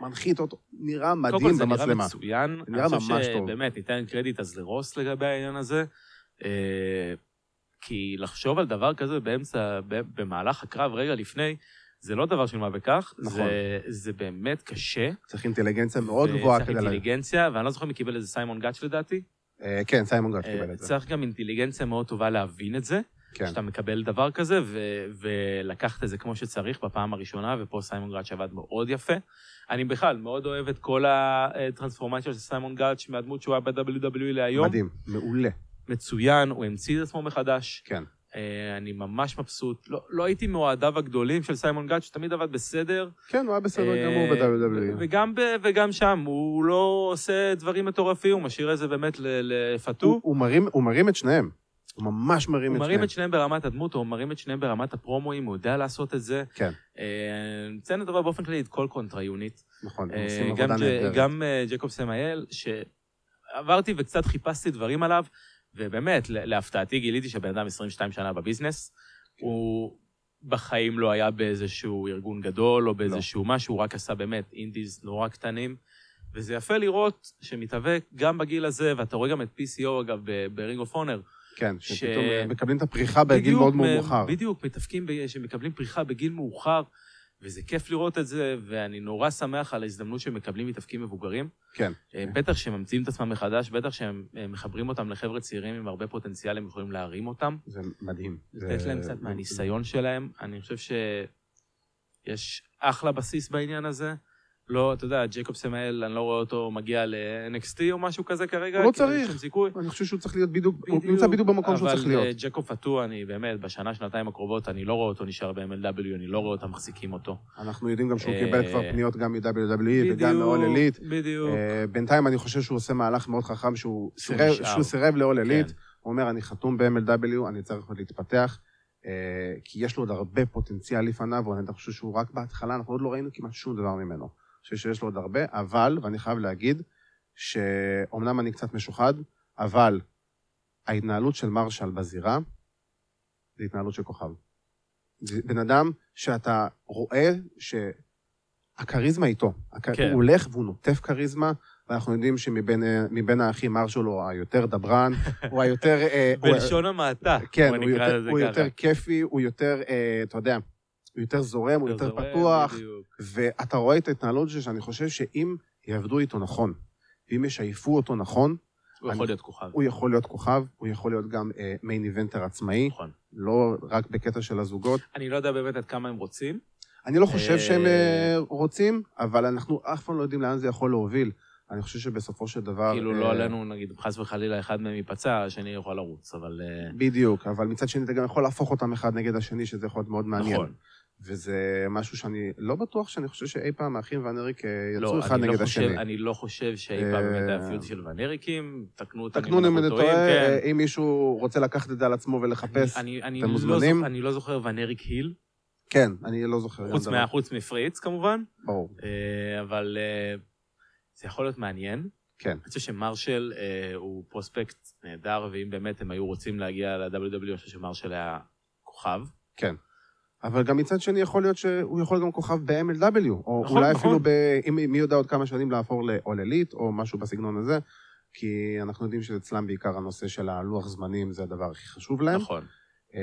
מנחית אותו, נראה קודם מדהים כל זה נראה במצלמה. מצוין. נראה אני חושב ממש טוב. שבאמת, ניתן קרדיט אז לרוס לגבי העניין הזה. אה, כי לחשוב על דבר כזה באמצע, במהלך הקרב, רגע לפני, זה לא דבר של מה בכך. נכון. זה, זה באמת קשה. צריך אינטליגנציה מאוד גבוהה כדי... לה- אינטליגנציה, ואני לא זוכר מי קיבל את זה, סיימון גאץ' לדעתי. אה, כן, סיימון גאץ' אה, קיבל את זה. צריך גם אינטליגנציה מאוד טובה להבין את זה. כן. שאתה מקבל דבר כזה, ו- ולקחת את זה כמו שצריך בפעם הראשונה, ופה סיימון גאץ' עבד מאוד יפה. אני בכלל מאוד אוהב את כל הטרנספורמציה של סיימון גאץ' מהדמות שהוא היה ב-WWE להיום. מדהים, מעולה, מצוין, הוא המציא את עצמו מחדש. כן. אה, אני ממש מבסוט. לא, לא הייתי מאוהדיו הגדולים של סיימון גאץ', שתמיד עבד בסדר. כן, הוא היה בסדר אה, גמור ב-WWE. וגם, וגם שם, הוא לא עושה דברים מטורפים, הוא משאיר את זה באמת ל- לפטו. הוא- הוא מרים- הוא מרים את שניהם, הוא ממש מרים הוא את מרים שניהם. את שניהם ברמת הדמות, הוא מרים את שניהם ברמת הפרומואים, הוא יודע לעשות את זה. כן. אה, נציין לטובה באופן כללי את כל Contra Unit. נכון, אה, עושים גם עבודה נהדרת. גם אה, ג'קוב סמאייל, שעברתי וקצת חיפשתי דברים עליו, ובאמת, להפתעתי גיליתי שהבן אדם 22 שנה ב business. כן. הוא בחיים לא היה באיזשהו ארגון גדול, לא. או באיזשהו משהו, הוא רק עשה באמת indies נורא קטנים. וזה יפה לראות שמתהווה גם בגיל הזה, ואתה רואה גם את PCO, אגב, ב- ב Ring of Honor, כן, ש- שפתאום אה, מקבלים את הפריחה בגיל בדיוק, מאוד מאוד מאוחר. בדיוק, מתאפקים, ב- שמקבלים פריחה בגיל מאוחר, וזה כיף לראות את זה, ואני נורא שמח על ההזדמנות שהם מקבלים מתאפקים מבוגרים. כן. אה, בטח שהם ממציאים את עצמם מחדש, בטח שהם אה, מחברים אותם לחבר'ה צעירים עם הרבה פוטנציאל, הם יכולים להרים אותם, זה מדהים. לתת זה- להם קצת מהניסיון שלהם. אני חושב שיש אחלה בסיס בעניין הזה. לא, אתה יודע, ג'ייקוב סמאל, אני לא רואה אותו מגיע ל-NXT או משהו כזה כרגע. הוא לא צריך. סיכוי. אני חושב שהוא צריך להיות בדיוק, הוא נמצא בדיוק במקום שהוא צריך אבל אה, להיות. ג'קוב פטו, אני באמת, בשנה, שנתיים הקרובות, אני לא רואה אותו נשאר ב-MLW, אני לא רואה אותם מחזיקים אותו. אנחנו יודעים גם שהוא אה, קיבל כבר פניות גם מ-WWE וגם מ-all elite. בדיוק. אה, בינתיים אני חושב שהוא עושה מהלך מאוד חכם, שהוא סירב- ל-all elite. כן. הוא אומר, אני חתום ב-MLW, אני צריך עוד להתפתח, כי יש לו עוד הרבה פוטנציאל לפניו, ואני חושב שהוא רק בהתחלה, אנחנו עוד לא ראינו כמעט שום דבר ממנו. חושב שיש לו עוד הרבה, אבל, ואני חייב להגיד, שאומנם אני קצת משוחד, אבל ההתנהלות של מרשל בזירה, זה התנהלות של כוכב. זה בן אדם שאתה רואה שהכריזמה איתו. הכ- כן. הוא הולך והוא נוטף כריזמה, ואנחנו יודעים שמבין מבין האחים מרשל הוא היותר דברן, <laughs> הוא היותר... אה, הוא- בלשון המעטה, כן, הוא נקרא לזה הוא ככה. יותר כיפי, הוא יותר, אה, אתה יודע, הוא יותר זורם, הוא יותר זורם, פתוח, בדיוק. ואתה רואה את ההתנהלות שלו, שאני חושב שאם יעבדו איתו נכון, ואם ישייפו אותו נכון, הוא אני- יכול להיות כוכב. הוא יכול להיות כוכב, הוא יכול להיות גם מיין איבנטר עצמאי, נכון. לא רק בקטע של הזוגות. אני לא יודע באמת עד כמה הם רוצים. אני לא חושב אה, שהם אה, רוצים, אבל אנחנו אף פעם לא יודעים לאן זה יכול להוביל. אני חושב שבסופו של דבר... כאילו אה, לא עלינו, נגיד, חס וחלילה אחד מהם ייפצע, השני יכול לרוץ, אבל... אה, בדיוק, אבל מצד שני אתה גם יכול להפוך אותם אחד נגד השני, שזה יכול להיות מאוד מעניין. נכון. וזה משהו שאני לא בטוח שאני חושב שאי פעם האחים ואנריק אה, יצאו לא, אחד אני לא נגד חושב- השני. אני לא חושב שאי פעם אה, באמת היה פיוט של ונריקים, תקנו אותנו תקנו אם אני טועה, כן. אה, אם מישהו רוצה לקחת את זה על עצמו ולחפש, אני- אני אתם לא מוזמנים? זוכר- אני לא זוכר ונריק היל, כן, אני לא זוכר. חוץ מה- דבר. חוץ מפריץ כמובן, ברור, אה, אבל אה, זה יכול להיות מעניין. כן. אני חושב שמרשל אה, הוא פרוספקט נהדר, ואם באמת הם היו רוצים להגיע ל-WW, אני חושב שמרשל היה כוכב. אבל גם מצד שני יכול להיות שהוא יכול גם כוכב ב-MLW, או נכון, אולי נכון. אפילו, ב... אם, מי יודע עוד כמה שנים לעבור elite, או משהו בסגנון הזה, כי אנחנו יודעים שאצלם בעיקר הנושא של הלוח זמנים זה הדבר הכי חשוב להם. נכון. אה,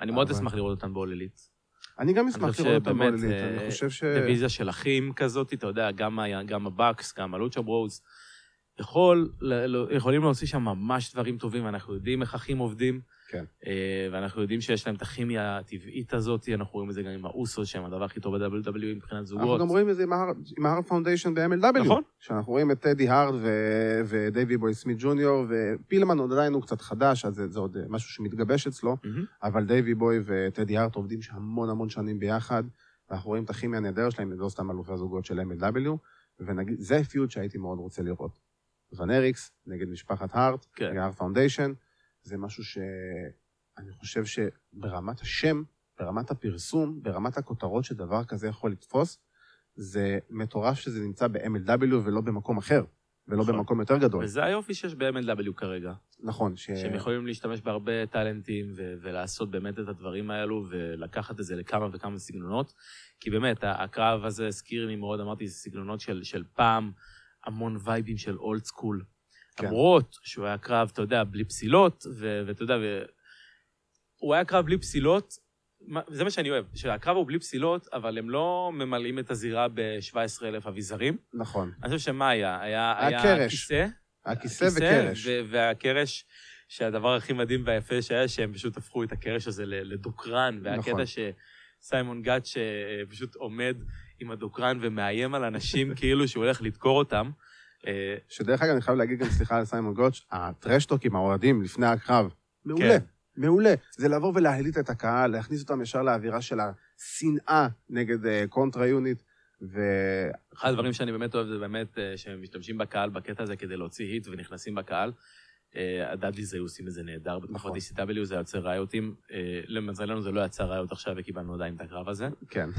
אני מאוד אשמח לראות אותם בעוללית. אני גם אשמח לראות אותם elite, אה, אני חושב ש... דיוויזיה של אחים כזאת, אתה יודע, גם, הבאקס, גם הלוצ'ה ברוז, יכולים להוציא שם ממש דברים טובים, אנחנו יודעים איך אחים עובדים. כן. אה, ואנחנו יודעים שיש להם את הכימיה הטבעית הזאת, אנחנו רואים את זה גם עם האוסו, שהם הדבר הכי טוב ב-WWE מבחינת אנחנו זוגות. גם רואים את זה עם ה Hart Foundation ב-MLW. נכון. שאנחנו רואים את טדי הארט ודייווי בוי סמית ג'וניור, ופילמן עוד עדיין הוא קצת חדש, אז זה, זה עוד משהו שמתגבש אצלו, מהמם. אבל דייווי בוי וטדי הארט עובדים המון המון שנים ביחד, ואנחנו רואים את הכימיה הנהדרת שלהם, הם לא סתם אלופי הזוגות של MLW, וזה feud שהייתי מאוד רוצה לראות. ון אריקס נגד משפחת הארט, כן. Hart Foundation, זה משהו שאני חושב שברמת השם, ברמת הפרסום, ברמת הכותרות שדבר כזה יכול לתפוס, זה מטורף שזה נמצא ב-MLW ולא במקום אחר, ולא נכון. במקום יותר גדול. וזה היופי שיש ב-MLW כרגע. נכון, ש... שהם יכולים להשתמש בהרבה טאלנטים ו- ולעשות באמת את הדברים האלו ולקחת את זה לכמה וכמה סגנונות. כי באמת, הקרב הזה הזכיר לי מאוד, אמרתי, סגנונות של, של פעם, המון וייבים של אולד סקול. כן. למרות שהוא היה קרב, אתה יודע, בלי פסילות, ואתה יודע, ו... הוא היה קרב בלי פסילות, זה מה שאני אוהב, שהקרב הוא בלי פסילות, אבל הם לא ממלאים את הזירה ב-17,000 אביזרים. נכון. אני חושב שמה היה? היה, היה קרש. כיסא, הכיסא וקרש. והקרש, שהדבר הכי מדהים והיפה שהיה, שהם פשוט הפכו את הקרש הזה לדוקרן, והקטע נכון. שסיימון גאט שפשוט עומד עם הדוקרן ומאיים על אנשים <laughs> כאילו שהוא הולך לדקור אותם. אה, שדרך אגב, אני חייב להגיד גם סליחה על סיימון גוטש, הטרשטוק עם האוהדים לפני הקרב, מעולה. כן. מעולה. זה לבוא ולהלהיט את הקהל, להכניס אותם ישר לאווירה של השנאה נגד אה, קונטרה יוניט, ו... אחד הדברים שאני באמת אוהב זה באמת אה, שהם משתמשים בקהל בקטע הזה כדי להוציא היט ונכנסים בקהל. הדאדליז היו עושים את זה נהדר בתקופות נכון. ECW, זה יוצר ראיותים. אה, למזלנו זה לא יצר ראיות עכשיו וקיבלנו עדיין את הקרב הזה. כן.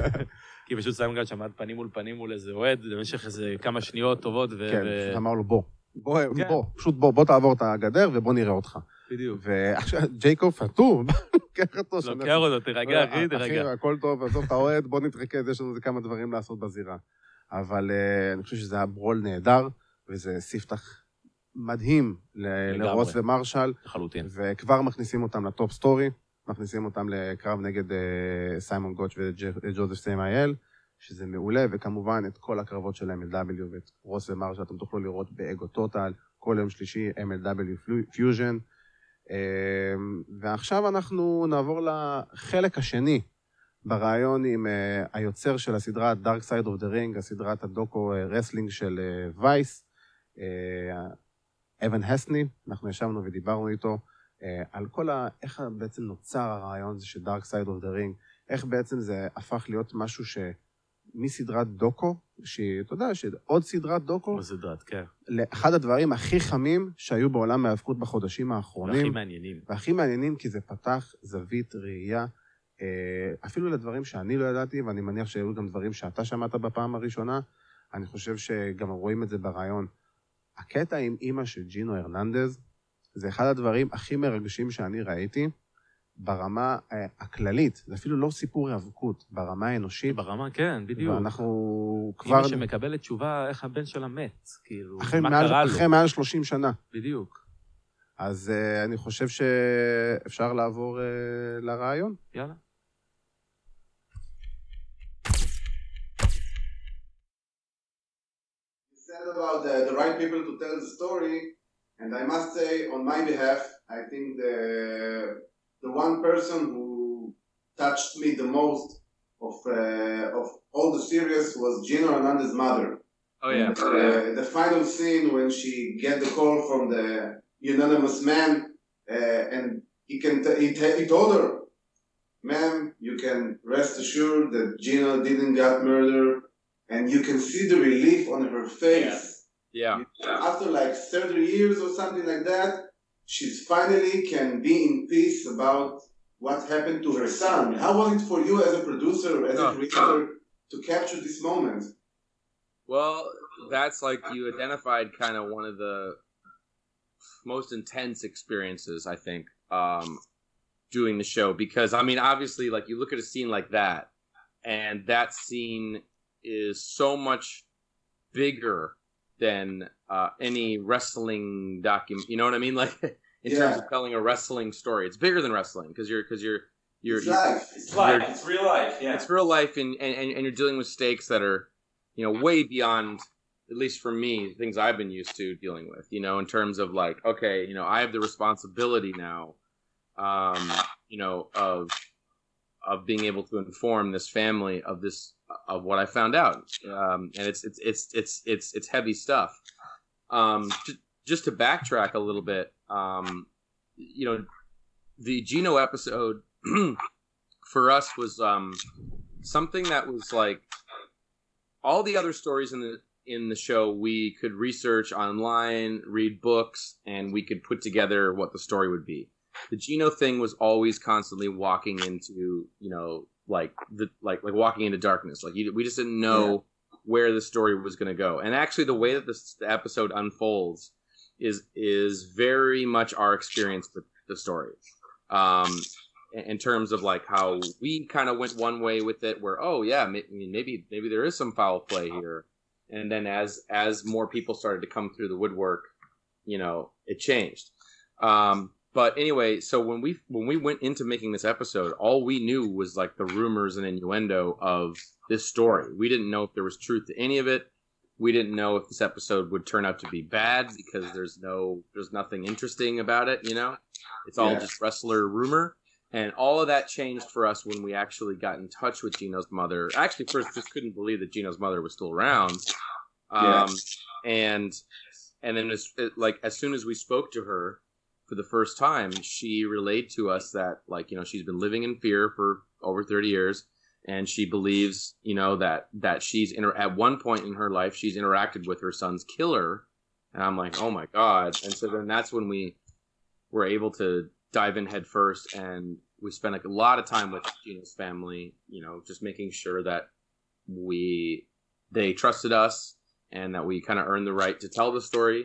<laughs> כי פשוט סיימון שעמד פנים מול פנים מול איזה אוהד במשך איזה כמה שניות טובות. כן, פשוט אמר לו, בוא. בוא, כן. בוא, פשוט בוא, בוא תעבור את הגדר ובוא נראה אותך. בדיוק. ועכשיו, ג'ייקוב פטו, <laughs> לוקח אותו. לוקח אותו, תירגע, אחי, תירגע. אחי, הכל טוב, עזוב את האוהד, בוא נתרכז, יש לנו איזה כמה דברים לעשות בזירה. אבל אה, אני חושב שזה היה brawl נהדר, וזה ספתח מדהים ל- לרוס ומרשל, לחלוטין. וכבר מכניסים אותם ל top story, מכניסים אותם לקרב נגד אה, סיימון גוטש וג'וזף סיימייל, שזה מעולה, וכמובן את כל הקרבות של MLW ואת רוס ומרשל אתם תוכלו לראות באגו טוטאל, כל יום שלישי MLW Fusion. אה, ועכשיו אנחנו נעבור לחלק השני בריאיון עם אה, היוצר של הסדרה Dark Side of the Ring, הסדרת הדוקו wrestling של Vice, אה, אבן הסני, אנחנו ישבנו ודיברנו איתו uh, על כל ה... איך בעצם נוצר הרעיון הזה של Dark Side of the Ring, איך בעצם זה הפך להיות משהו ש... מסדרת דוקו, שהיא, אתה יודע, שעוד סדרת דוקו, בסדרת, כן. לאחד הדברים הכי חמים שהיו בעולם ההאבקות בחודשים האחרונים. והכי מעניינים. והכי מעניינים כי זה פתח זווית ראייה אה, אפילו לדברים שאני לא ידעתי, ואני מניח שהיו גם דברים שאתה שמעת בפעם הראשונה, אני חושב שגם רואים את זה ברעיון. הקטע עם אימא של ג'ינו הרננדז, זה אחד הדברים הכי מרגשים שאני ראיתי ברמה אה, הכללית, זה אפילו לא סיפור היאבקות, ברמה האנושית. ברמה, כן, בדיוק. ואנחנו כבר... אימא שמקבלת תשובה איך הבן שלה מת, כאילו, אחרי מה מעל, קרה לו. אחרי מעל 30 שנה. בדיוק. אז uh, אני חושב שאפשר לעבור uh, לרעיון. יאללה. About the, the right people to tell the story, and I must say, on my behalf, I think the the one person who touched me the most of uh, of all the series was Gino Hernandez's mother. Oh yeah. Uh, the final scene when she get the call from the unanimous man, uh, and he can t- he, t- he told her, "Ma'am, you can rest assured that Gino didn't get murdered." And you can see the relief on her face. Yeah. After like 30 years or something like that, she's finally can be in peace about what happened to her son. How was it for you as a producer, as a creator, to capture this moment? Well, that's like you identified kind of one of the most intense experiences, I think, um, doing the show. Because, I mean, obviously, like you look at a scene like that, and that scene is so much bigger than uh, any wrestling document. You know what I mean? <laughs> Like in terms of telling a wrestling story, it's bigger than wrestling because you're because you're you're, It's life. It's life. It's real life. Yeah. it's real life and, and and you're dealing with stakes that are you know way beyond at least for me things i've been used to dealing with you know in terms of like okay you know i have the responsibility now um you know of of being able to inform this family of this of what i found out. Um and it's it's it's it's it's, it's heavy stuff. Um just, just to backtrack a little bit um you know the geno episode <clears throat> for us was um something that was like all the other stories in the in the show we could research online read books and we could put together what the story would be. The geno thing was always constantly walking into you know like the like like walking into darkness. Like you, we just didn't know where the story was going to go. And actually the way that this the episode unfolds is is very much our experience with the story. Um in- terms of like how we kind of went one way with it where oh yeah may- I mean, maybe maybe there is some foul play here. And then as as more people started to come through the woodwork you know it changed. Um but anyway so when we when we went into making this episode all we knew was like the rumors and innuendo of this story we didn't know if there was truth to any of it we didn't know if this episode would turn out to be bad because there's no there's nothing interesting about it you know it's all Yeah. just wrestler rumor and all of that changed for us when we actually got in touch with Gino's mother. Actually first just couldn't believe that Gino's mother was still around. Um, Yeah. and and then as like as soon as we spoke to her for the first time, she relayed to us that like you know she's been living in fear for over 30 years and she believes you know that that she's inter- at one point in her life she's interacted with her son's killer and i'm like oh my god and so then that's when we were able to dive in head first and we spent like a lot of time with Gina's family, you know, just making sure that we they trusted us and that we kind of earned the right to tell the story.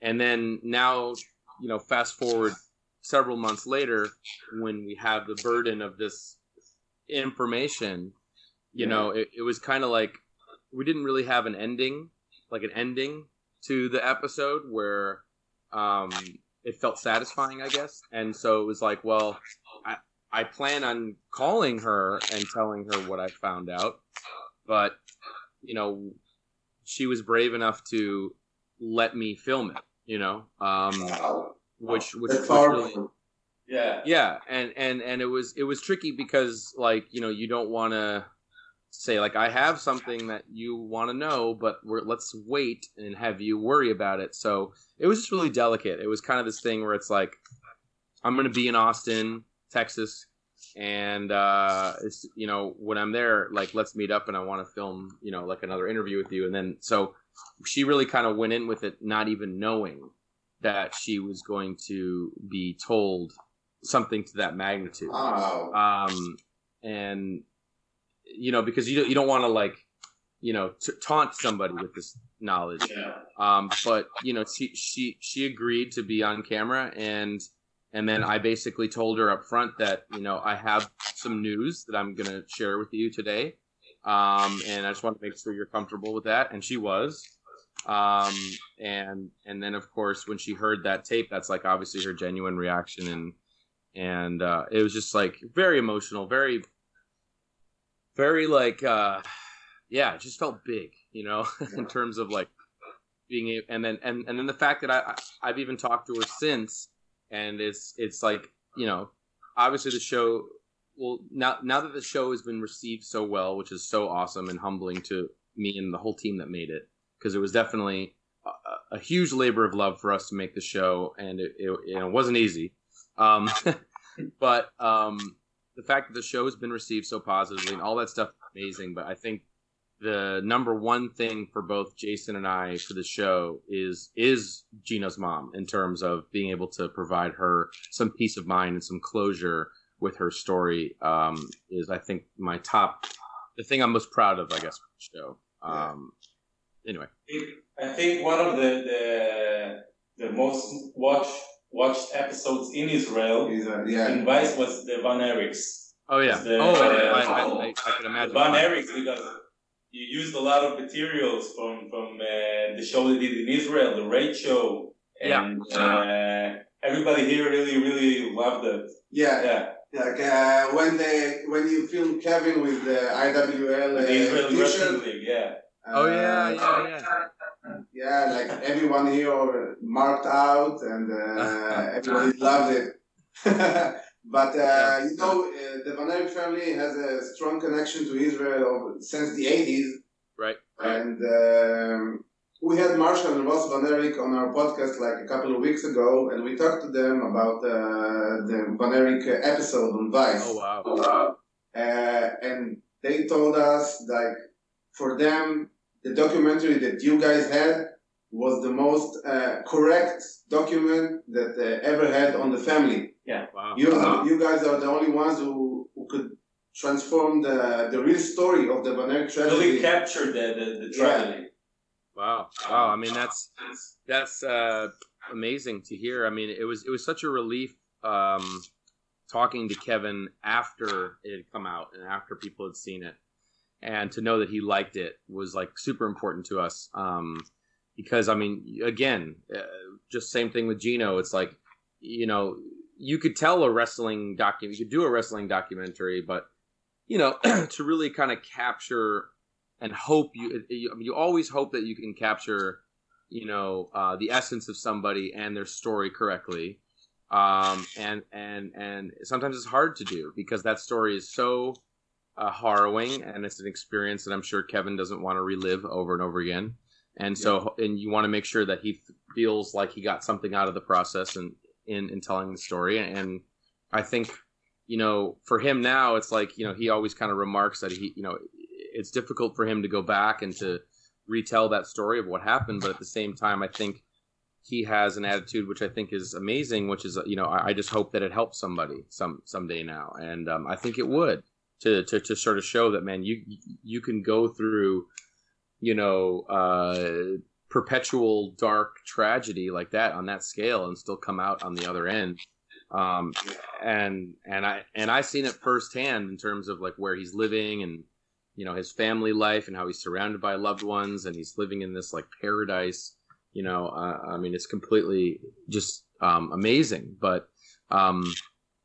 And then now, you know, fast forward several months later when we have the burden of this information, you know, it, it was kind of like we didn't really have an ending, like an ending to the episode where um, it felt satisfying, I guess. And so it was like, well, I, I plan on calling her and telling her what I found out, but you know, she was brave enough to let me film it. You know, um, which which That's was really. Yeah. yeah and and and it was it was tricky because like you know you don't want to say like i have something that you want to know but we're let's wait and have you worry about it so it was just really delicate it was kind of this thing where it's like i'm going to be in austin texas and uh it's you know when i'm there like let's meet up and i want to film you know like another interview with you and then so she really kind of went in with it not even knowing that she was going to be told something to that magnitude Wow. um, and you know because you don't, you don't want to like you know t- taunt somebody with this knowledge Yeah. um, but you know she she she agreed to be on camera and and then I basically told her up front that you know I have some news that I'm gonna share with you today um, and I just want to make sure you're comfortable with that. And she was. Um, and and then of course when she heard that tape that's like obviously her genuine reaction. And and uh, it was just like very emotional, very, very like, uh, yeah, it just felt big, you know, <laughs> in terms of like being, a- and then and and then the fact that I- I've even talked to her since, and it's it's like you know, obviously the show. Well, now now that the show has been received so well, which is so awesome and humbling to me and the whole team that made it, because it was definitely a, a- huge labor of love for us to make the show, and it, it, it wasn't easy. Um, <laughs> but um, the fact that the show has been received so positively and all that stuff amazing. But I think the number one thing for both Jason and I for the show is is Gina's mom in terms of being able to provide her some peace of mind and some closure with her story. Um, is I think my top the thing I'm most proud of, I guess, for the show. Um, anyway, I think one of the the, the most watched watched episodes in Israel He's yeah. in Vice was the Van Eriks. oh yeah, The- oh I, uh, I, I, I, I can imagine. Van Eriks because you used a lot of materials from from uh, the show they did in Israel, the Raid Show, and uh, everybody here really really loved it. Yeah, Yeah, like uh, when they when you film Kevin with the IWL the uh, Israeli t-shirt, Wrestling League. Yeah, Oh yeah, uh, yeah, yeah. Yeah, like everyone here marked out and uh, <laughs> everybody loved it. <laughs> but uh, you know, uh, the Van Eyck family has a strong connection to Israel since the 80s. Right. And um, we had Marshall and Ross Van Eyck on our podcast like a couple of weeks ago, and we talked to them about uh, the Van Eyck episode on Vice. Oh wow. Uh, and they told us like for them the documentary that you guys had was the most uh, correct document that uh, ever had on the family. Yeah. Wow. You you guys are the only ones who, who could transform the the real story of the Van Eyck tragedy. really captured the the, the tragedy. Wow. Wow. I mean, that's that's uh, amazing to hear. I mean, it was it was such a relief um, talking to Kevin after it had come out and after people had seen it, and to know that he liked it was like super important to us. Um, because I mean, again, uh, just same thing with Gino. It's like you know, you could tell a wrestling document, you could do a wrestling documentary, but you know, <clears throat> to really kind of capture and hope you, you, I mean, you always hope that you can capture, you know, uh, the essence of somebody and their story correctly. Um, and, and, and sometimes it's hard to do because that story is so uh, harrowing and it's an experience that I'm sure Kevin doesn't want to relive over and over again. And so, and you want to make sure that he feels like he got something out of the process and in, in telling the story. And I think, you know, for him now, it's like, you know, he always kind of remarks that he, you know, it's difficult for him to go back and to retell that story of what happened. But at the same time, I think he has an attitude which I think is amazing, which is, you know, I, I just hope that it helps somebody some someday now. And um, I think it would to, to, to sort of show that, man, you, you can go through, you know, uh, perpetual dark tragedy like that on that scale and still come out on the other end. Um, and, and I, and I seen it firsthand in terms of like where he's living and, you know, his family life and how he's surrounded by loved ones and he's living in this like paradise, You know, uh, I mean, it's completely just um, amazing. But um,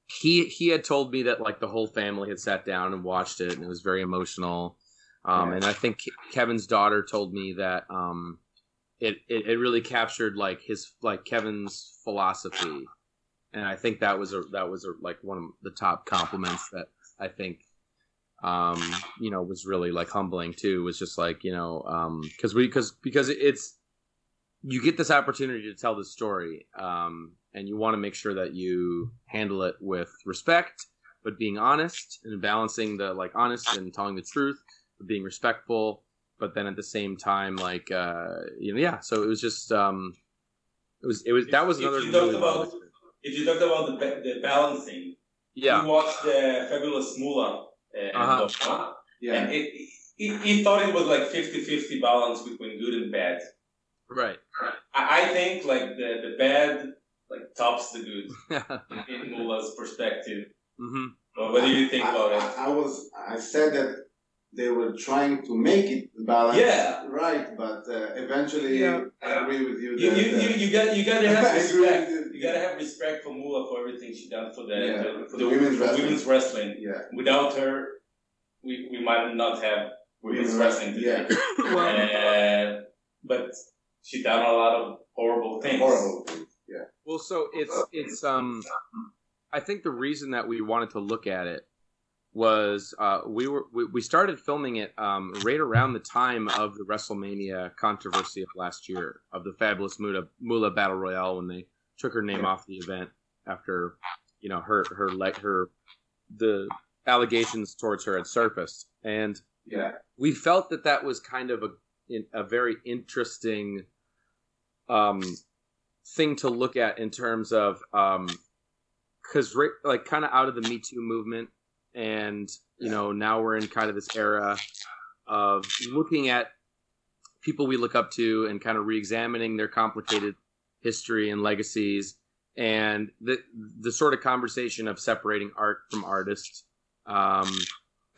he he had told me that like the whole family had sat down and watched it, and it was very emotional. Um, Yeah. And I think Kevin's daughter told me that um, it, it it really captured like his like Kevin's philosophy, and I think that was a that was a, like one of the top compliments that I think um you know was really like humbling too. It was just like you know um because we because because it's you get this opportunity to tell this story um and you want to make sure that you handle it with respect but being honest and balancing the like honest and telling the truth but being respectful but then at the same time like uh you know yeah so it was just um it was it was that was If another you talked really about- If you talked about the, the balancing, yeah. you watched the Fabulous Mula uh, and Uh-huh. Dogma, Yeah. and it, he, he thought it was like 50-50 balance between good and bad. right I, I think like the, the bad like tops the good <laughs> in Mula's perspective. hmm Well, what do you think I, about it? I, I was. I said that they were trying to make it balanced. Yeah. Right, but uh, eventually, Yeah. I agree with you. You, that, you, uh, you, you got you gotta have <laughs> I agree respect. With you. You gotta have respect for Mula for everything she done for the, Yeah. the- for The the women's for wrestling. women's wrestling. yeah. Without her, we, we might not have women's wrestling today. Yeah. <coughs> Uh, but she done a lot of horrible things. Horrible things. Yeah. Well, so it's it's um, I think the reason that we wanted to look at it was uh, we were we, we started filming it um, right around the time of the WrestleMania controversy of last year of the Fabulous Moolah, Moolah Battle Royale when they took her name off the event after you know her her like her the allegations towards her had surfaced. And Yeah. we felt that that was kind of a in- a very interesting um thing to look at in terms of um because right, like kind of out of the me too movement and you know now we're in kind of this era of looking at people we look up to and kind of re-examining their complicated history and legacies and the the sort of conversation of separating art from artists um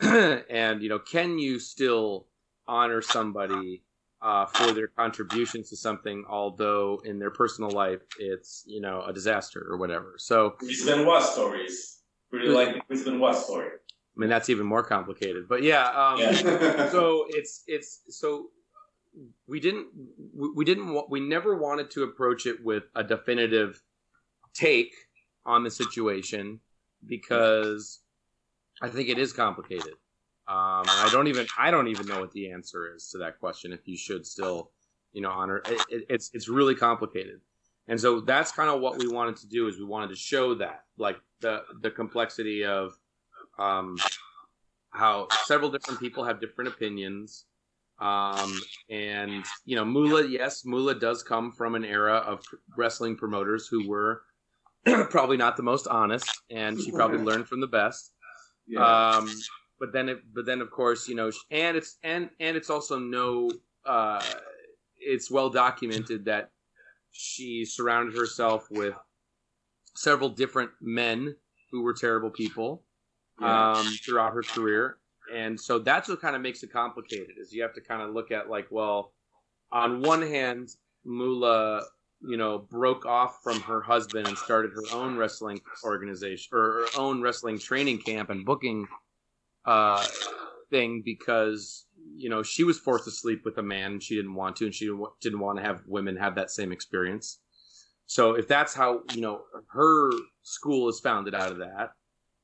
<clears throat> and you know can you still honor somebody uh, for their contributions to something although in their personal life it's you know a disaster or whatever so Chris Benoit stories. Really like the Chris Benoit story. i mean that's even more complicated but yeah um Yeah. so it's it's so we didn't we didn't we never wanted to approach it with a definitive take on the situation because I think it is complicated. Um, I don't even I don't even know what the answer is to that question. If you should still, you know, honor it, it, it's it's really complicated, and so that's kind of what we wanted to do is we wanted to show that like the the complexity of um, how several different people have different opinions. Um, and you know, Mula, yes, Mula does come from an era of wrestling promoters who were <clears throat> probably not the most honest, and she probably learned from the best. yeah. Um, but then, it, but then, of course, you know, and it's and and it's also no, uh, it's well documented that she surrounded herself with several different men who were terrible people um, throughout her career, and so that's what kind of makes it complicated. Is you have to kind of look at like, well, on one hand, Mula, you know, broke off from her husband and started her own wrestling organization or her own wrestling training camp and booking uh, thing because you know she was forced to sleep with a man she didn't want to, and she didn't want to have women have that same experience. So if that's how you know her school is founded out of that,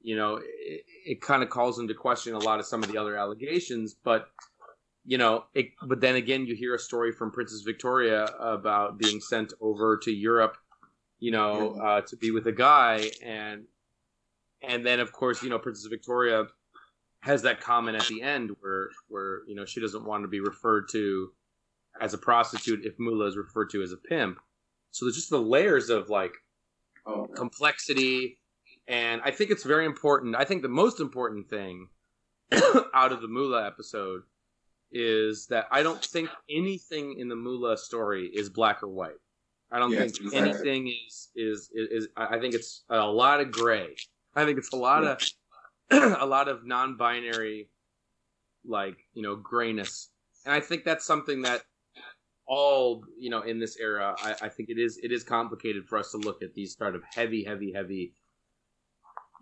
you know, it, it kind of calls into question a lot of some of the other allegations. But you know, it, but then again, you hear a story from Princess Victoria about being sent over to Europe, you know, uh, to be with a guy, and and then of course, you know, Princess Victoria has that comment at the end where where you know she doesn't want to be referred to as a prostitute if Mula is referred to as a pimp. So there's just the layers of like Oh, complexity and i think it's very important i think the most important thing <coughs> out of the mula episode is that i don't think anything in the mula story is black or white i don't think exactly. anything is, is is is i I think it's a lot of gray i think it's a lot of <coughs> a lot of non-binary like you know grayness and i think that's something that all you know in this era, I, I think it is it is complicated for us to look at these sort of heavy, heavy, heavy.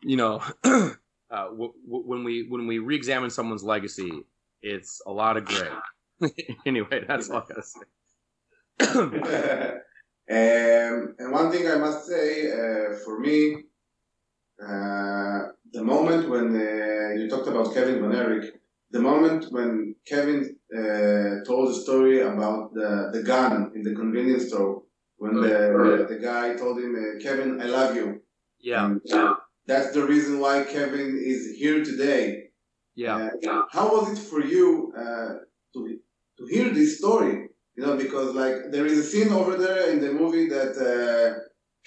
You know, <clears throat> uh, w- w- when we when we re-examine someone's legacy, it's a lot of gray. <laughs> anyway, that's all I gotta say. <coughs> um, and one thing I must say uh, for me, uh, the moment when uh, you talked about Kevin Van Erich, the moment when Kevin uh, told the story about the, the gun in the convenience store, when the, the guy told him, uh, Kevin, I love you. Yeah, And, that's the reason why Kevin is here today. yeah, Uh, how was it for you uh, to to hear this story? You know, because like there is a scene over there in the movie that uh,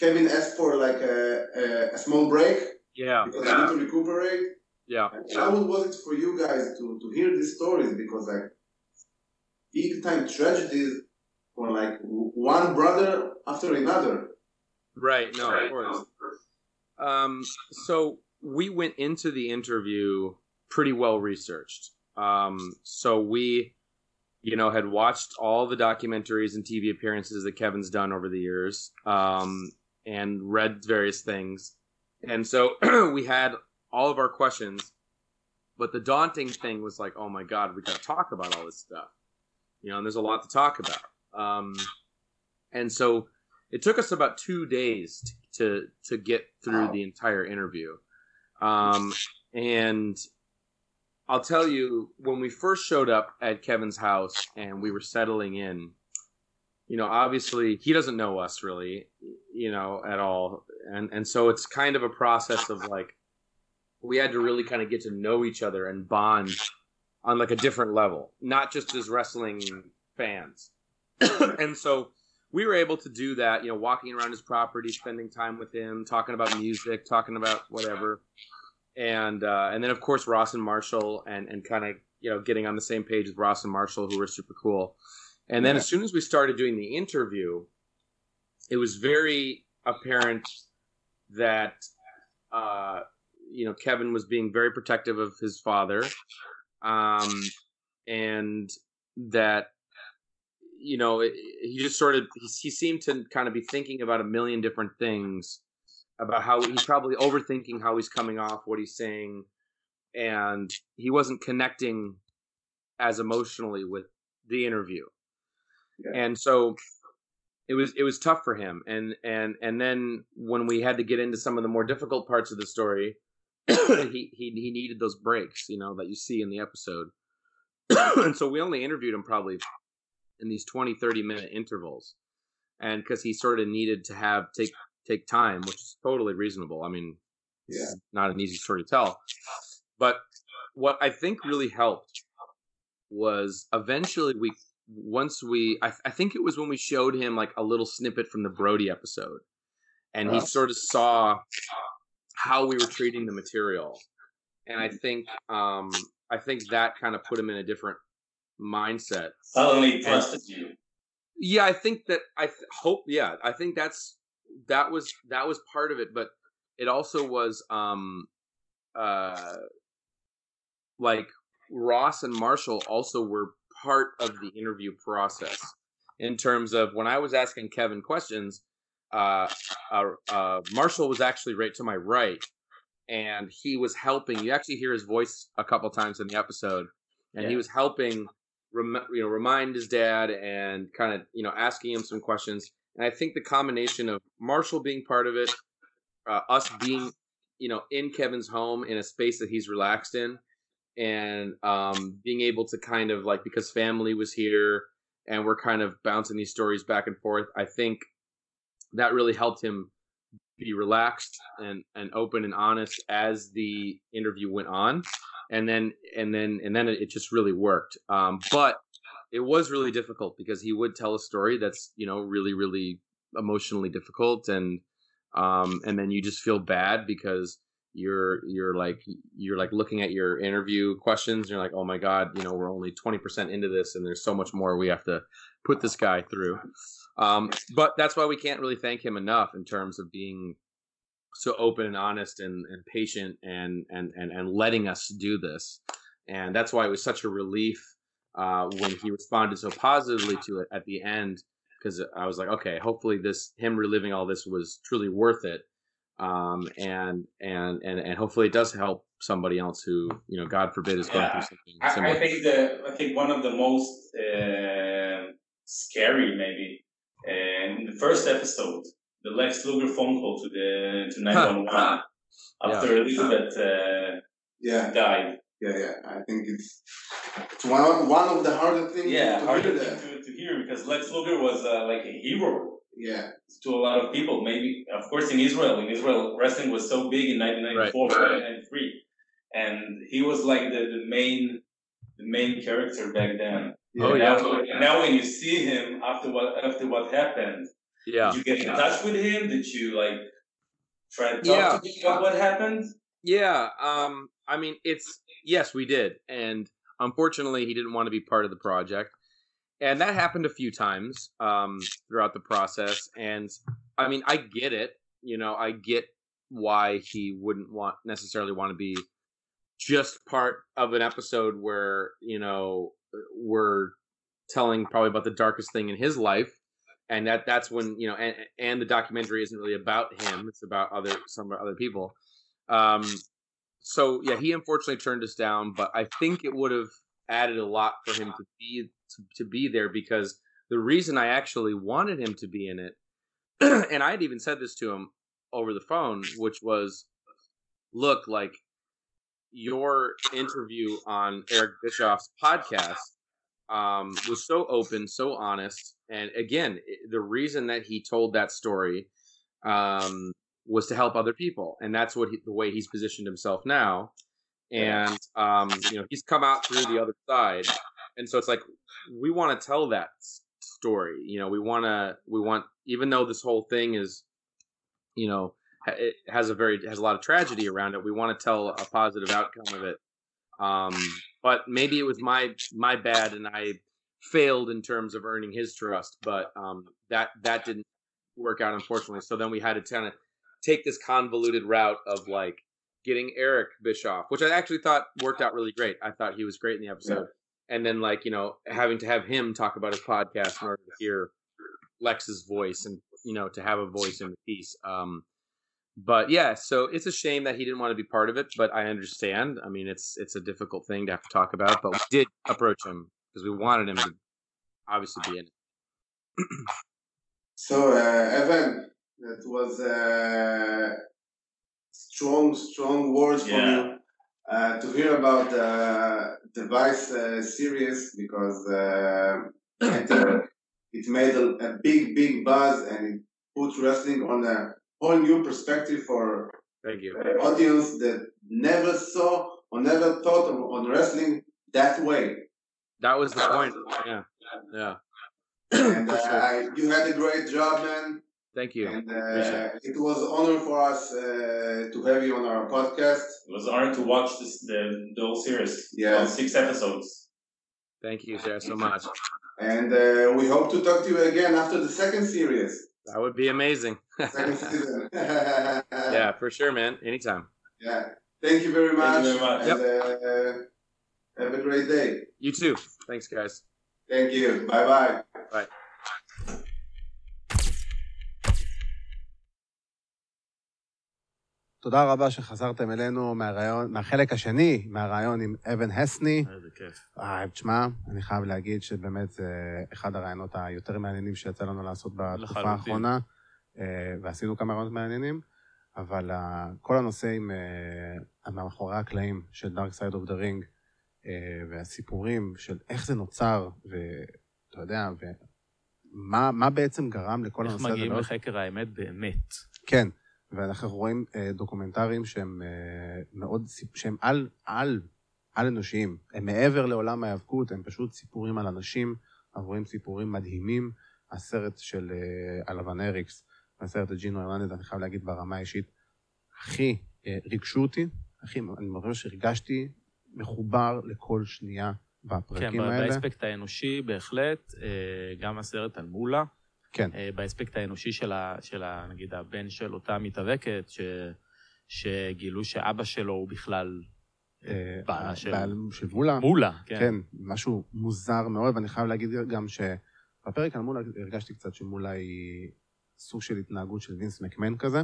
Kevin asked for like a, a, a small break yeah, because he need to recuperate. yeah. How was it for you guys to, to hear these stories? Because like big time tragedies for like one brother after another. Right. No, of course. Um, so we went into the interview pretty well researched. Um, so we, you know, had watched all the documentaries and TV appearances that Kevin's done over the years, um, and read various things. And so <clears throat> we had all of our questions, but the daunting thing was like, oh my God, we got to talk about all this stuff. You know, and there's a lot to talk about. Um, and so it took us about two days to to, to get through Wow. the entire interview. Um, and I'll tell you, when we first showed up at Kevin's house and we were settling in, you know, obviously he doesn't know us really, you know, at all. And and so it's kind of a process of like we had to really kind of get to know each other and bond on like a different level, not just as wrestling fans. <coughs> and so we were able to do that, you know, walking around his property, spending time with him, talking about music, talking about whatever. And uh, and then of course Ross and Marshall and and kind of, you know, getting on the same page with Ross and Marshall who were super cool. And then Yeah. as soon as we started doing the interview, it was very apparent that uh, you know Kevin was being very protective of his father, um, and that you know it, he just sort of he, he seemed to kind of be thinking about a million different things about how he's probably overthinking how he's coming off what he's saying and he wasn't connecting as emotionally with the interview Yeah. and so it was it was tough for him and and and then when we had to get into some of the more difficult parts of the story <coughs> he, he he needed those breaks you know that you see in the episode <coughs> and so we only interviewed him probably in these 20 30 minute intervals. And because he sort of needed to have take take time which is totally reasonable. I mean Yeah. it's not an easy story to tell. But what i think really helped was eventually we once we I, I think it was when we showed him like a little snippet from the brody episode. And he Uh-huh. sort of saw how we were treating the material. And i think um i think that kind of put him in a different mindset Suddenly trusted you. yeah i think that i th- hope yeah i think that's that was that was part of it but it also was um uh like ross and marshall also were part of the interview process in terms of when i was asking kevin questions uh, uh, uh marshall was actually right to my right and he was helping you actually hear his voice a couple times in the episode and he was helping rem- you know remind his dad and kind of you know asking him some questions. And i think the combination of marshall being part of it uh, us being you know in kevin's home in a space that he's relaxed in and um, being able to kind of like because family was here and we're kind of bouncing these stories back and forth i think that really helped him be relaxed and, and open and honest as the interview went on. And then and then and then it just really worked. Um, but it was really difficult because he would tell a story that's you know really really emotionally difficult and um, and then you just feel bad because you're you're like you're like looking at your interview questions and you're like oh my god you know we're only 20% into this and there's so much more we have to put this guy through um, but that's why we can't really thank him enough in terms of being so open and honest and, and patient and, and and and letting us do this and that's why it was such a relief uh, when he responded so positively to it at the end, because I was like, okay, hopefully this him reliving all this was truly worth it, um, and and and and hopefully it does help somebody else who you know, God forbid, is going Yeah. through something I, similar. I think the I think one of the most uh, scary maybe uh, in the first episode, the Lex Luger phone call to the to 911 after Elizabeth uh, Yeah, died. yeah, yeah. I think it's it's one of, one of the harder things Yeah, to hard hear to, to, to hear because Lex Luger was uh, like a hero Yeah, to a lot of people. Maybe, of course, in Israel, in Israel, wrestling was so big in 1994, 1993, and he was like the, the main the main character back then. Yeah. Oh, yeah. Now, now when you see him after what after what happened, yeah. did you get in touch with him? Did you like try to talk Yeah. to him about what happened? Yeah, um, I mean, it's yes, we did, and unfortunately, he didn't want to be part of the project, and that happened a few times um, throughout the process. And I mean, I get it. You know, I get why he wouldn't want necessarily want to be just part of an episode where you know we're telling probably about the darkest thing in his life. And that that's when you know and, and the documentary isn't really about him. It's about other some other people. Um so yeah he unfortunately turned us down but i think it would have added a lot for him to be to, to be there because the reason i actually wanted him to be in it <clears throat> and i had even said this to him over the phone which was look like your interview on eric bischoff's podcast um, was so open, so honest, and again, the reason that he told that story um, was to help other people, and that's what he, the way he's positioned himself now. And um, you know, he's come out through the other side, and so it's like we want to tell that story. You know, we want to, we want, even though this whole thing is, you know, it has a very has a lot of tragedy around it. We want to tell a positive outcome of it. Um, but maybe it was my my bad and I failed in terms of earning his trust. But um, that that didn't work out unfortunately. So then we had to kind of take this convoluted route of like getting Eric Bischoff, which I actually thought worked out really great. I thought he was great in the episode. And then like you know having to have him talk about his podcast in order to hear Lex's voice and you know to have a voice in the piece. Um, but yeah, so it's a shame that he didn't want to be part of it, but I understand. I mean, it's it's a difficult thing to have to talk about, but we did approach him because we wanted him to obviously be in it. So, uh, Evan, that was uh, strong, strong words from Yeah. you uh, to hear about uh, the Vice uh, series because uh, I think it made a, a big, big buzz and it put wrestling on a whole new perspective for Thank you. an audience that never saw or never thought of, on wrestling that way. That was the point. Yeah, yeah. And uh, sure. I, you had a great job, man. Thank you. And uh, it was an honor for us uh, to have you on our podcast. It was an honor to watch this the, the whole series. Yeah. All six episodes. Thank you, Sarah, so much. And uh, we hope to talk to you again after the second series, That would be amazing. <laughs> yeah, for sure, man. Anytime. Yeah. Thank you very much. Thank you very much. And, uh, have a great day. You too. Thanks, guys. Thank you. Bye bye. Bye. תודה רבה שחזרתם אלינו מהרעיון, מהחלק השני, מהרעיון עם אבן הסני. איזה כיף. אה, תשמע, אני חייב להגיד שבאמת זה אחד הרעיונות היותר מעניינים שיצא לנו לעשות בתקופה לחלוטין. האחרונה, אה, ועשינו כמה רעיונות מעניינים, אבל אה, כל הנושא עם אה, מאחורי הקלעים של Dark Side of the Ring, אה, והסיפורים של איך זה נוצר, ואתה יודע, ומה מה בעצם גרם לכל איך הנושא הזה. מגיעים מאוד- לחקר האמת באמת. כן, ואנחנו רואים אה, דוקומנטרים שהם אה, מאוד, שהם על, על, על אנושיים. הם מעבר לעולם ההיאבקות, הם פשוט סיפורים על אנשים, אנחנו רואים סיפורים מדהימים. הסרט של אה, אלוון אריקס, הסרט של ג'ינו הרננדז, אני חייב להגיד ברמה האישית, הכי אה, ריגשו אותי, הכי, אני ממש הרגשתי מחובר לכל שנייה כן, בפרקים ב- האלה. באספקט האנושי בהחלט, אה, גם הסרט על מולה. כן. אה, באספקט האנושי של, ה, של ה, נגיד, הבן של אותה מתאבקת, ש, שגילו שאבא שלו הוא בכלל בעל של- בעל של מולה. מולה, כן. כן, משהו מוזר מאוד, ואני חייב להגיד גם שבפרק על מולה הרגשתי קצת שמולה היא סוג של התנהגות של וינס מקמן כזה.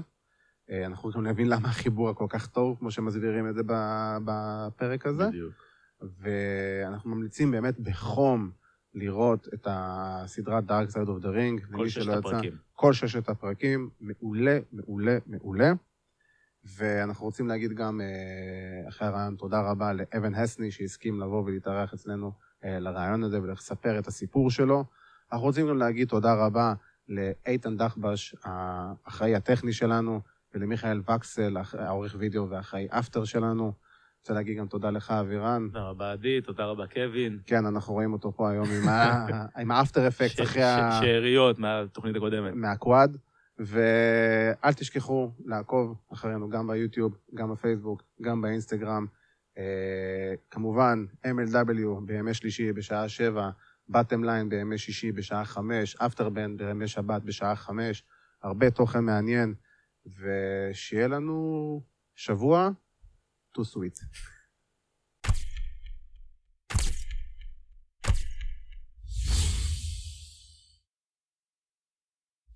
אה, אנחנו גם נבין למה החיבור הכל כך טוב, כמו שמסבירים את זה בפרק הזה. בדיוק. ואנחנו ממליצים באמת בחום לראות את הסדרת Dark Side of the Ring. כל ששת שלא יצא. הפרקים. כל ששת הפרקים, מעולה, מעולה, מעולה. ואנחנו רוצים להגיד גם, אה, אחרי הרעיון, תודה רבה לאבן הסני, שהסכים לבוא ולהתארח אצלנו אה, לרעיון הזה ולספר את הסיפור שלו. אנחנו רוצים גם להגיד תודה רבה לאיתן דחבש, האחראי הטכני שלנו, ולמיכאל וקסל, העורך וידאו והאחראי אפטר שלנו. רוצה להגיד גם תודה לך, אבירן. תודה רבה עדי, תודה רבה קווין. כן, אנחנו רואים אותו פה היום עם האפטר אפקט <laughs> אחרי ה... שאריות מהתוכנית הקודמת. מהקוואד, ואל תשכחו לעקוב אחרינו גם ביוטיוב, גם בפייסבוק, גם באינסטגרם. אה, כמובן, MLW בימי שלישי בשעה שבע, בטם ליין בימי שישי בשעה חמש, אפטרבן בימי שבת בשעה חמש, הרבה תוכן מעניין, ושיהיה לנו שבוע to sweet.